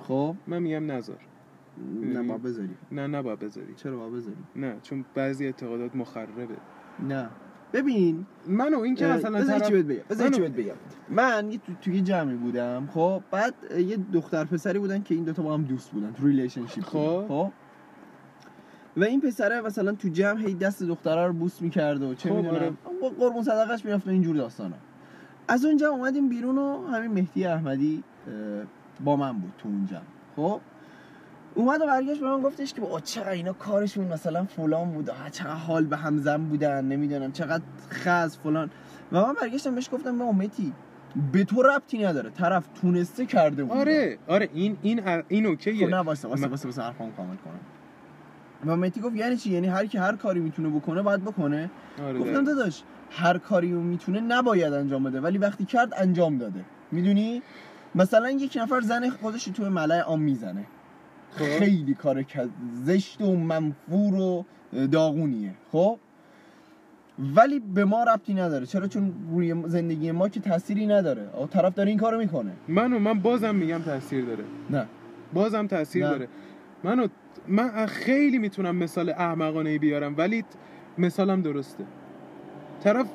خب. من میگم نذار. نه با بذاری. نه نباید بذاری. چرا با بذاری؟ نه چون بعضی اعتقادات مخربه. نه. ببین منو این که مثلا بذار طرف بگم بذار منو- بهت بگم. من یه تو توی جمعی بودم خب بعد یه دختر پسری بودن که این دوتا با هم دوست بودن تو relationship خب. خب. و این پسره مثلا تو جمع هی دست دختره رو بوس می‌کرد و چه خب، می‌دونم آره. با قربون صدقش می‌رفت و اینجور داستانا. از اونجا اومدیم بیرون و همین مهدی احمدی با من بود تو اون جمع خب. اومد و برگشت به من گفتش که با چقدر اینا کارشون مثلا فلان بود. چقدر حال به هم زن بودن نمی‌دونم چقدر خز فلان. و من برگشتم بهش گفتم به امتی به تو ربطی نداره. طرف تونسته کرده بود. آره آره این این این اوکیه. خب نه واسه واسه واسه واسه کامل کنم. و مهدی گفت یعنی چی؟ یعنی هر کی هر کاری می‌تونه بکنه باید بکنه. آره. گفتم. داداش هر کاری می‌تونه نباید انجام بده ولی وقتی کرد انجام داده. می‌دونی؟ مثلا یک نفر زن خودش رو توی ملع عام می‌زنه. خیلی کار زشت و منفور و داغونیه. خب؟ ولی به ما ربطی نداره. چرا؟ چون روی زندگی ما که تأثیری نداره. آه، طرف داره این کارو می‌کنه. منو من بازم میگم تاثیر داره. نه. بازم تاثیر نه. داره. منو من خیلی می‌تونم مثال احمقانه ای بیارم ولی مثالم درسته. طرف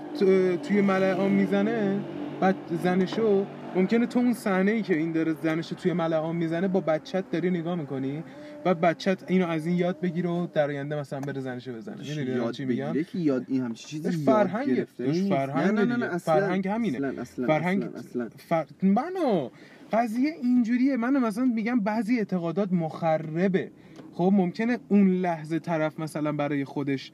توی ملع عام می‌زنه بعد زنشو ممکنه تو اون صحنه ای که این داره زنشو توی ملع عام می‌زنه با بچت داری نگاه می‌کنی و بچت اینو از این یاد بگیره و در آینده مثلا بره زنشو بزنه. می‌دونی چی میگم؟ که یاد این همچین چیزی داش نیست. فرهنگه نه نه نه, اصلا فرهنگ همینه. اصلا اصلا فرهنگ اصلا. فر... منو قضیه اینجوریه. منو مثلا میگم بعضی اعتقادات مخربه. خب ممکنه اون لحظه طرف مثلا برای خودش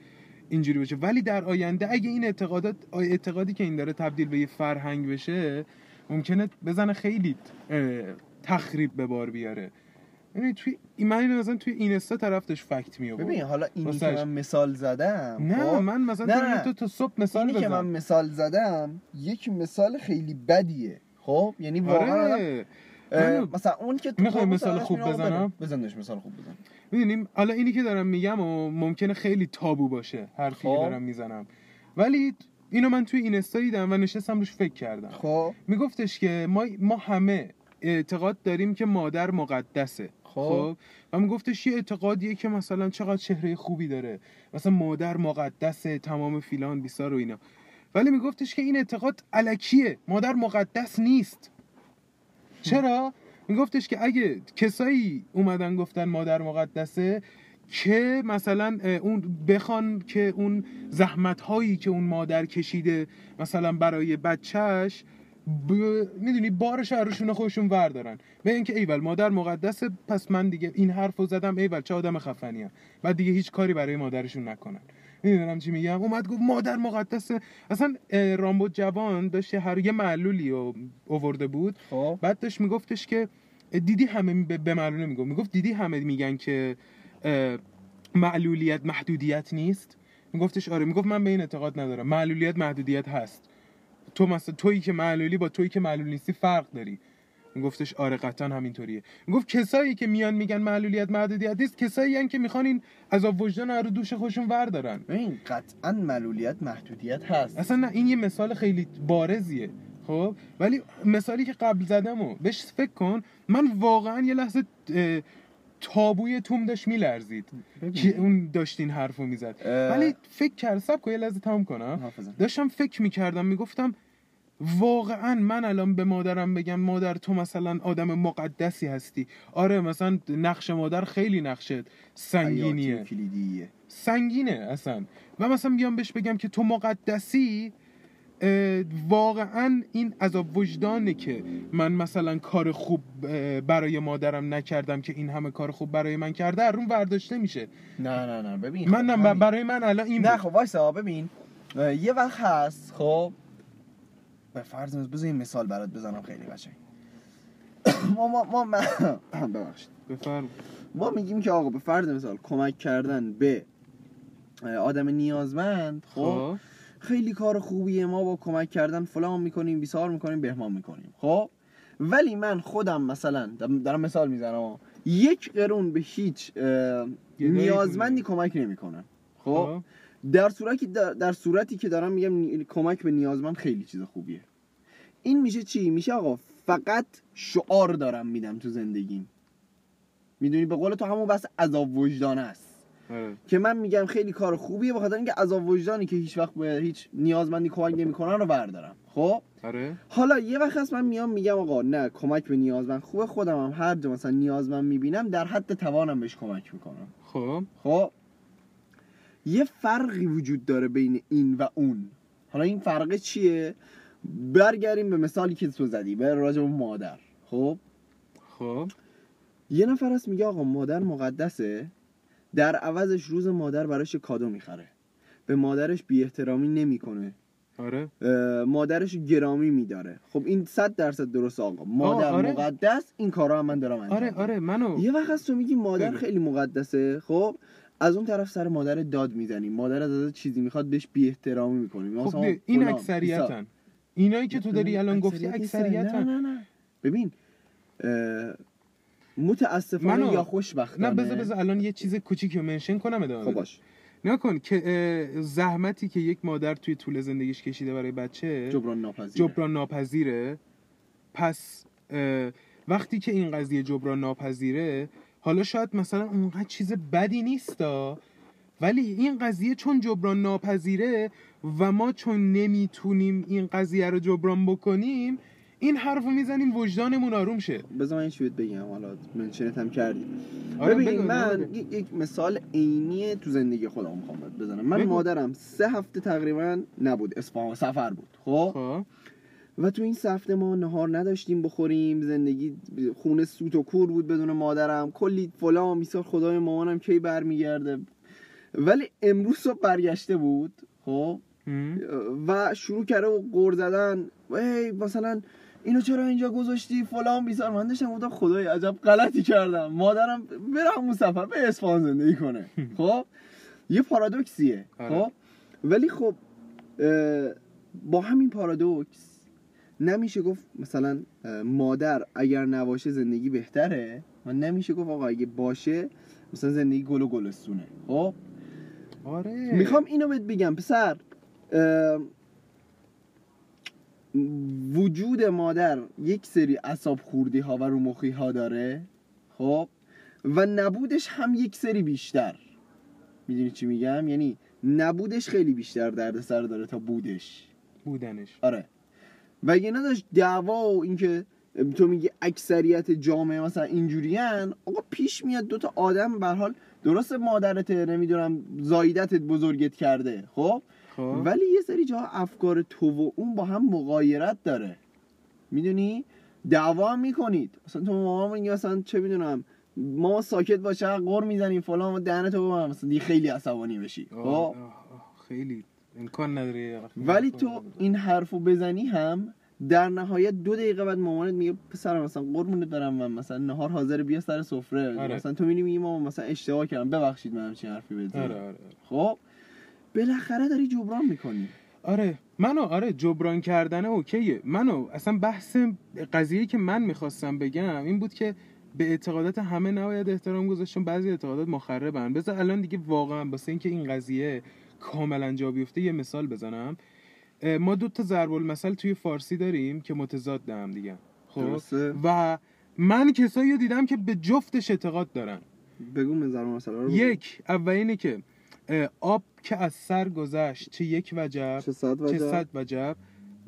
اینجوری باشه. ولی در آینده اگه این اعتقادات اعتقادی که این داره تبدیل به یه فرهنگ بشه ممکنه بزنه خیلی تخریب به بار بیاره. یعنی توی من اینو مثلا توی اینستا طرف داشت فکت می ببین حالا اینی که. من مثال زدم نه خب، من مثلا نه،. تو تا صبح مثال اینی که من بزن مثال زدم یک مثال خیلی بدیه. خب؟ یعنی واقعا آره اه، منو- مثلا اون که تو می‌خوای مثال خوب بزنم؟ بزن داشت مثال خوب بزن. می‌دونیم حالا اینی که دارم میگم و ممکنه خیلی تابو باشه حرفی که خب. دارم می‌زنم. ولی اینو من توی اینستا دیدم و نشستم روش فکر کردم. خب. میگفتش که ما ما همه اعتقاد داریم که مادر مقدسه. خب. و میگفتش یه اعتقادیه که مثلا چقدر چهره خوبی داره. مثلا مادر مقدسه تمام فیلان بیسار و اینا. ولی میگفتش که این اعتقاد علکیه. مادر مقدس نیست. چرا؟ میگفتش که اگه کسایی اومدن گفتن مادر مقدسه که مثلا اون بخوان که اون زحمت هایی که اون مادر کشیده مثلا برای بچهش ب... می‌دونی بارش رو روشون خودشون وردارن. به اینکه ایول مادر مقدسه پس من دیگه این حرفو زدم ایول چه آدم خفنیم بعد دیگه هیچ کاری برای مادرشون نکنن. می‌دونم چی میگم؟ اومد گفت مادر مقدسه. اصلا رامبو جوان داشت هر یه معلولی رو اوورده بود. خب. بعد داشت میگفتش که دیدی همه به, معلوله می‌گفت. می‌گفت دیدی همه میگن که معلولیت محدودیت نیست؟ میگفتش آره می‌گفت من به این اعتقاد ندارم. معلولیت محدودیت هست. تو مثلا تویی که معلولی با تویی که معلول نیستی فرق داری. میگفتش آره قطعا همینطوریه. می‌گفت کسایی که میان میگن معلولیت محدودیت نیست کسایی هن که می‌خوان این عذاب وجدان رو دوش خودشون وردارن. ببین قطعا معلولیت محدودیت هست. اصلا نه این یه مثال خیلی بارزیه. خب؟ ولی مثالی که قبل زدمو بهش فکر کن من واقعا یه لحظه تابوی توم داشت میلرزید. که اون داشت این حرفو می‌زد. اه، ولی فکر کرد سب کن یه لحظه تمام کنم. داشتم فکر می‌کردم می‌گفتم واقعا من الان به مادرم بگم مادر تو مثلا آدم مقدسی هستی. آره مثلا نقش مادر خیلی نقش حیاتی سنگینیه سنگینه اصلا. و مثلا بیام بهش بگم که تو مقدسی واقعا این عذاب وجدانه که من مثلا کار خوب برای مادرم نکردم که این همه کار خوب برای من کرده از روم برداشته میشه. نه نه نه ببین من خب نه همین. برای من الان این نه. خب وایسا ببین یه وقت هست خب به فرض بذار این مثال برات بزنم خیلی قشنگ. ما ما ما من- ببخشید. بفرم. ما میگیم که آقا به فرض مثال کمک کردن به آدم نیازمند خب خب. خیلی کار خوبیه ما با کمک کردن فلان می‌کنیم بیسار می‌کنیم بهمان می‌کنیم. خب؟ ولی من خودم مثلا دارم مثال می‌زنم یک قرون به هیچ نیازمندی کمک نمی‌کنم خب؟ در صورتی در, در صورتی که دارم میگم کمک به نیازمند خیلی چیز خوبیه. این میشه چی؟ میشه آقا فقط شعار دارم میدم تو زندگیم. می‌دونی؟ به قول تو همون بس عذاب وجدان است. که من میگم خیلی کار خوبیه بخاطر اینکه عذاب وجدانی که هیچ وقت به هیچ نیازمندی کمک نمی‌کنن رو بردارم. خب؟ آره. حالا یه وقت هست من میام میگم آقا نه کمک به نیازمند خوبه خودم هم هر جا مثلا نیازمند می‌بینم در حد توانم بهش کمک می‌کنم. خب. خب؟ یه فرقی وجود داره بین این و اون. حالا این فرقه چیه؟ برگردیم به مثالی که تو زدی به راجع به مادر. خب؟ خب. یه نفر هست میگه آقا مادر مقدسه. در عوضش روز مادر براش کادو می‌خره. به مادرش بی احترامی نمی‌کنه. آره. مادرش گرامی میداره. خب این صد درصد درست آقا. مادر آره. مقدس این کارا هم من دارم انجام آره. آره منو. یه وقت هست تو میگی مادر. خیلی مقدسه. خب از اون طرف سر مادر داد می‌زنی مادر از ازت چیزی می‌خواد بهش بی احترامی می‌کنی خب این اکثریتن. اینایی که تو داری الان گفتی اکثریتن. نه نه ببین متاسفانه منو- یا خوشبختانه؟ نه بذار بذار. الان یه چیز کوچیکی رو منشن کنم ادامه خب. باش. نکن که زحمتی که یک مادر توی طول زندگیش کشیده برای بچه جبران ناپذیر جبران ناپذیره. پس وقتی که این قضیه جبران ناپذیره حالا شاید مثلا اونقدر چیز بدی نیستا. ولی این قضیه چون جبران ناپذیره و ما چون نمی‌تونیم این قضیه رو جبران بکنیم این حرف رو می‌زنیم وجدانمون آروم شه. بذار من این چی بگم حالا منشنت هم کردی آره، ببین من. یک- مثال عینی تو زندگی خودم می‌خوام بزنم. من بگو. مادرم سه هفته تقریبا نبود اصفهان سفر بود خب؟ خب. و تو این سه هفته ما نهار نداشتیم بخوریم زندگی خونه سوت و کور بود بدون مادرم. کلی فلان میسار خدای مامانم کی برمیگرده. ولی امروز صبح برگشته بود خب. و شروع کرده و غور زدن. و مثلا اینو چرا اینجا گذاشتی؟ فلان بیسار من داشتم گفتم خدای عجب غلطی کردم. مادرم بره همون سفر به اصفهان زندگی کنه. خب؟ یه پارادوکسیه. آره. خب؟ ولی خب با همین پارادوکس نمیشه گفت مثلا مادر اگر نباشه زندگی بهتره؟ و نمیشه گفت آقا اگه باشه مثلا زندگی گل و گلستونه. خب؟ آره. می‌خوام اینو بهت بگم پسر. وجود مادر یک سری اصاب خوردی ها و رو مخی ها داره خب؟ و نبودش هم یک سری بیشتر. می‌دونی چی میگم؟ یعنی نبودش خیلی بیشتر دردسر داره تا بودش. بودنش. آره. و اگه نداشت دعوا و اینکه تو میگی اکثریت جامعه مثلا اینجورین آقا پیش میاد دوتا آدم به حال درست مادرت نمی‌دونم زایدتت بزرگت کرده خب؟ خب. ولی یه سری جا افکار تو و اون با هم مغایرت داره. می‌دونی؟ دعوا می‌کنید. مثلا تو مامان میگه مثلا چه می‌دونم ما ساکت باشه قر می‌زنیم فلان و دهنت رو ببند. مثلا دیگه خیلی عصبانی بشی. آه، خب؟ آه، آه، خیلی. امکان نداره ولی تو نداره. این حرفو بزنی هم در نهایت دو دقیقه بعد مامانت میگه پسرم مثلا قربونت برم من مثلا نهار حاضر بیا سر سفره. آره. مثلا تو میری میگی مامان مثلا اشتباه کردم. ببخشید من همچین حرفی بهت زدم. آره آره آره. خب؟ بالاخره داری جبران می‌کنی. آره منو آره جبران کردن اوکیه. منو اصلا بحث قضیه که من می‌خواستم بگم این بود که به اعتقادات همه نباید احترام گذاشت چون بعضی اعتقادات مخربن. بذار الان دیگه واقعا واسه اینکه این قضیه کاملا جا بیفته یه مثال بزنم. ما دو تا ضرب المثل توی فارسی داریم که متضاد هم دیگه. خب؟ و من کسایی رو دیدم که به جفتش اعتقاد دارن. بگو مزار مسئله رو بگو. یک اولینه که آب که از سر گذشت. چه یک وجب چه صد چه وجه صد وجب.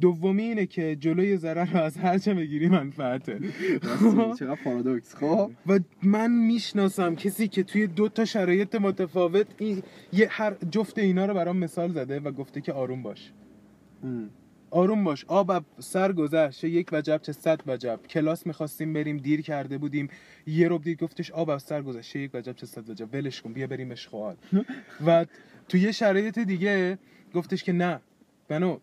دومی اینه که جلوی ضرر رو از هر چه بگیری منفعته. راستی، چقدر پارادوکس. خب؟ و من می‌شناسم کسی که توی دو تا شرایط متفاوت این یه هر جفت اینا رو برام مثال زده و گفته که آروم باش. ام. آروم باش. آب سر گذشت. یک وجب چه صد وجب. کلاس می‌خواستیم بریم دیر کرده بودیم. یه رو دیر گفتش آب از سر گذشت. یک وجب چه صد وجب. ولش کن بیا بریم اشغال و تو یه شرایط دیگه گفتش که نه. بنو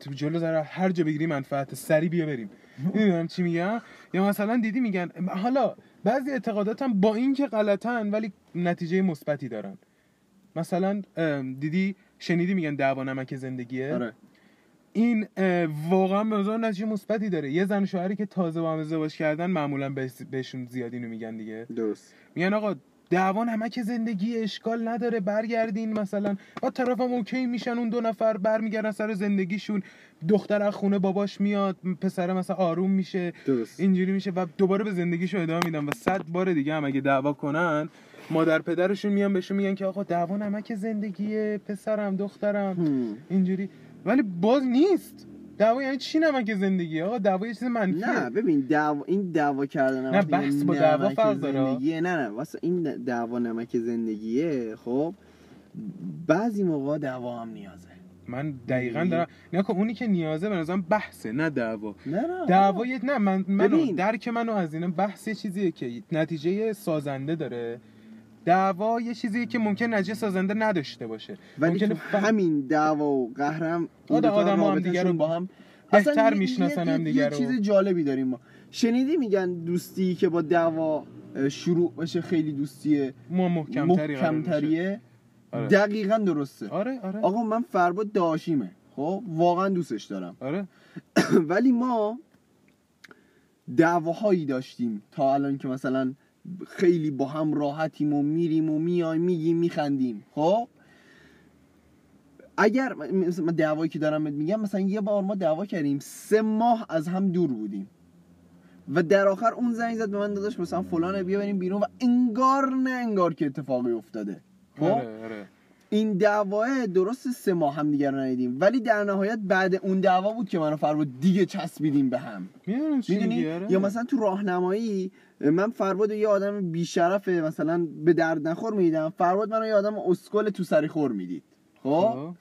تو جلو ذره هر جا بگیری منفعت سری بیا بریم. می‌دونم چی میگم یا مثلا دیدی میگن حالا بعضی اعتقادات هم با این که غلطن ولی نتیجه مثبتی دارن. مثلا دیدی شنیدی میگن دعوا نمک زندگیه؟ آره. این واقعا به نظر نتیجه مثبتی داره. یه زن شوهری که تازه با هم ازدواج کردن معمولا بهش- بهشون زیاد اینو میگن دیگه. درست. میگن آقا دعوا نمک زندگی اشکال نداره برگردین مثلا. با طرف هم اوکی میشن اون دو نفر برمیگردن سر زندگیشون. دختر از خونه باباش میاد پسر مثلا آروم میشه. درست. اینجوری میشه و دوباره به زندگیشو ادامه میدن. و صد بار دیگه هم اگه دعوا کنن مادر پدرشون میان بهشون میگن که آقا دعوا نمک زندگیه پسرم دخترم. هم. اینجوری. ولی باز نیست. دعوا یعنی چی نمک زندگی؟ آقا دعوا یه چیز منفیه. نه ببین دعوا این دعوا کردن نه، بحث با دعوا فرق داره. نه نه واسه این دعوا نمک زندگیه خب. بعضی موقع دعوا هم نیازه. من دقیقا دارم نه که اونی که نیازه به نظرم بحثه نه دعوا. نه نه دعوا نه من منو. درک منو از اینه بحث یه چیزیه که نتیجه سازنده داره. دعوا یه چیزیه که ممکن نتیجه سازنده نداشته باشه. ولی تو ف- همین دعوا و قهرم آدم- آدم‌ها هم دیگه رو با هم بهتر یه- می‌شناسن یه- هم یه- دیگه یه رو. چیز جالبی داریم ما. شنیدی میگن دوستی که با دعوا شروع بشه خیلی دوستی ما محکمتری. محکمتریه؟ آره. دقیقا درسته. آره آره. آقا من فرباد داشیمه خب؟ واقعا دوستش دارم. آره. ولی ما دعواهایی داشتیم تا الان که مثلا خیلی با هم راحتیم و میریم و میایم میگیم میخندیم. خب؟ اگر مثلا من دعوایی که دارم میگم مثلا یه بار ما دعوا کردیم سه ماه از هم دور بودیم. و در آخر اون زنگ زد به من داداش مثلا فلانه بیا بریم بیرون و انگار نه انگار که اتفاقی افتاده. خب؟ آره آره. این دعواه درست سه ماه هم دیگر ندیدیم. ولی در نهایت بعد اون دعوا بود که من و فرود دیگه چسبیدیم به هم. می‌دونی آره. یا مثلا تو راهنمایی من فرود یه آدم بیشرفه مثلا به درد نخور می‌دیدم فرود منو یه آدم اسکل تو سری خور می‌دید. خب.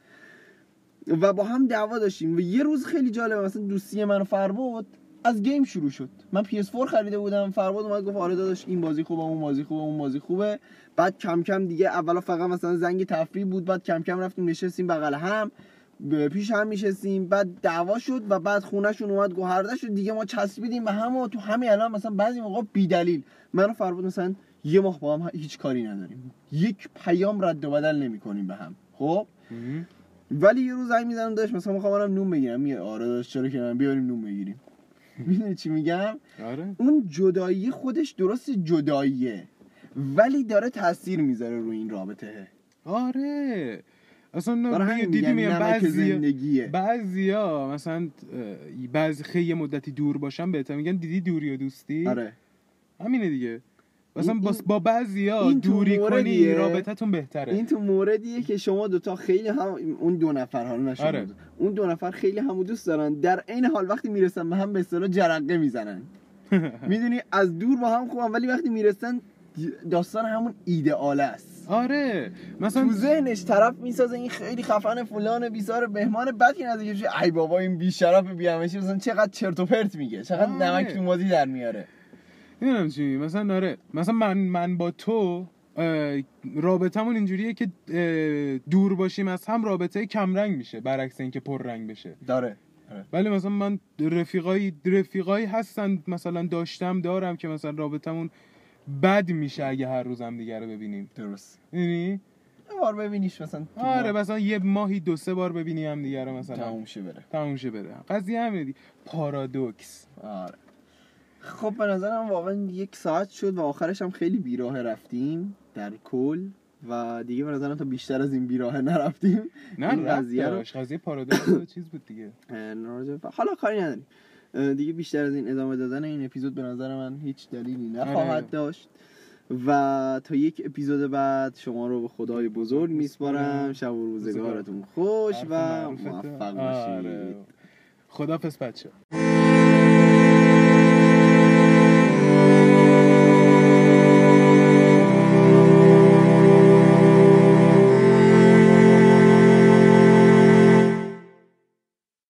و با هم دعوا داشتیم. و یه روز خیلی جالبه مثلا دوستی من و فرود از گیم شروع شد. من PS4 خریده بودم فرباد اومد گفت آره داداش این بازی خوبه اون بازی خوبه اون بازی خوبه. بعد کم کم دیگه اولا فقط مثلا زنگ تفریح بود بعد کم کم رفتیم نشستیم بغل هم. پیش هم میشستیم بعد دعوا شد و بعد خونهشون اومد گوهرده شد. دیگه ما چسبیدیم به هم و تو همین الان مثلا بعضی موقع بی دلیل من و فرباد مثلا یه ماه با هم هیچ کاری نداریم. یک پیام رد و بدل نمی‌کنیم به هم. خب. ولی یه روز زنگ می‌زنم داشت مثلا می‌خوام برم نون بگیرم. میگه آره داشت چرا که نه؟ بیاریم نون بگیریم. می‌دونی چی میگم؟ آره. اون جدایی خودش درست جداییه. ولی داره تاثیر می‌ذاره روی این رابطه. آره. اصلا نه برای دیگه همین دیدی میگن میگم نمک بعضی بعضیا مثلا بعضی خیلی مدتی دور باشن بهتر. میگن دیدی دوری و دوستی؟ آره. همینه دیگه. مثلا این- با, با بعضیا دوری کنی. رابطتون بهتره. این تو موردیه که شما دوتا خیلی هم اون دو نفر حالا نه شما آره. اون دو نفر خیلی همو دوست دارن. در عین حال وقتی می‌رسن به هم به اصطلاح جرقه می‌زنن. می‌دونی؟ از دور با هم خوبن ولی وقتی می‌رسن داستان همون ایدئاله است. آره مثلا تو ذهنش طرف می‌سازه این خیلی خفن فلان بیزار بهمان بعد که نزدیکش میشه، ای بابا این بیشرف بیامشی مثلا چقدر چرت و پرت میگه چقدر آره. نمک تو مازی در میاره نمی‌دونم چی. مثلا آره مثلا من من با تو رابطمون اینجوریه که دور باشیم از هم رابطه کمرنگ میشه برعکس اینکه پررنگ بشه داره ولی مثلا من رفیقایی رفیقایی هستن مثلا داشتم دارم که مثلا رابطمون بد میشه اگه هر روز هم دیگه رو ببینیم. درست. یه بار ببینیش مثلا آره مثلا یه ماهی دو سه بار ببینی هم دیگه رو مثلا. تموم شه بره. تموم شه بره. قضیه همینه دیگه. پارادوکس. آره. خب به نظرم واقعا یک ساعت شد و آخرش هم خیلی بیراه رفتیم در کل. و دیگه به نظرم تا بیشتر از این بیراه نرفتیم. نه قضیه رو-. قضیه پارادوکس چیز بود دیگه. حالا کاری نداریم. دیگه بیشتر از این ادامه دادن این اپیزود به نظر من هیچ دلیلی نخواهد آره. داشت و تا یک اپیزود بعد شما رو به خدای بزرگ میسپارم شب و روزگارتون خوش و. موفق آره. باشید خدافظ بچه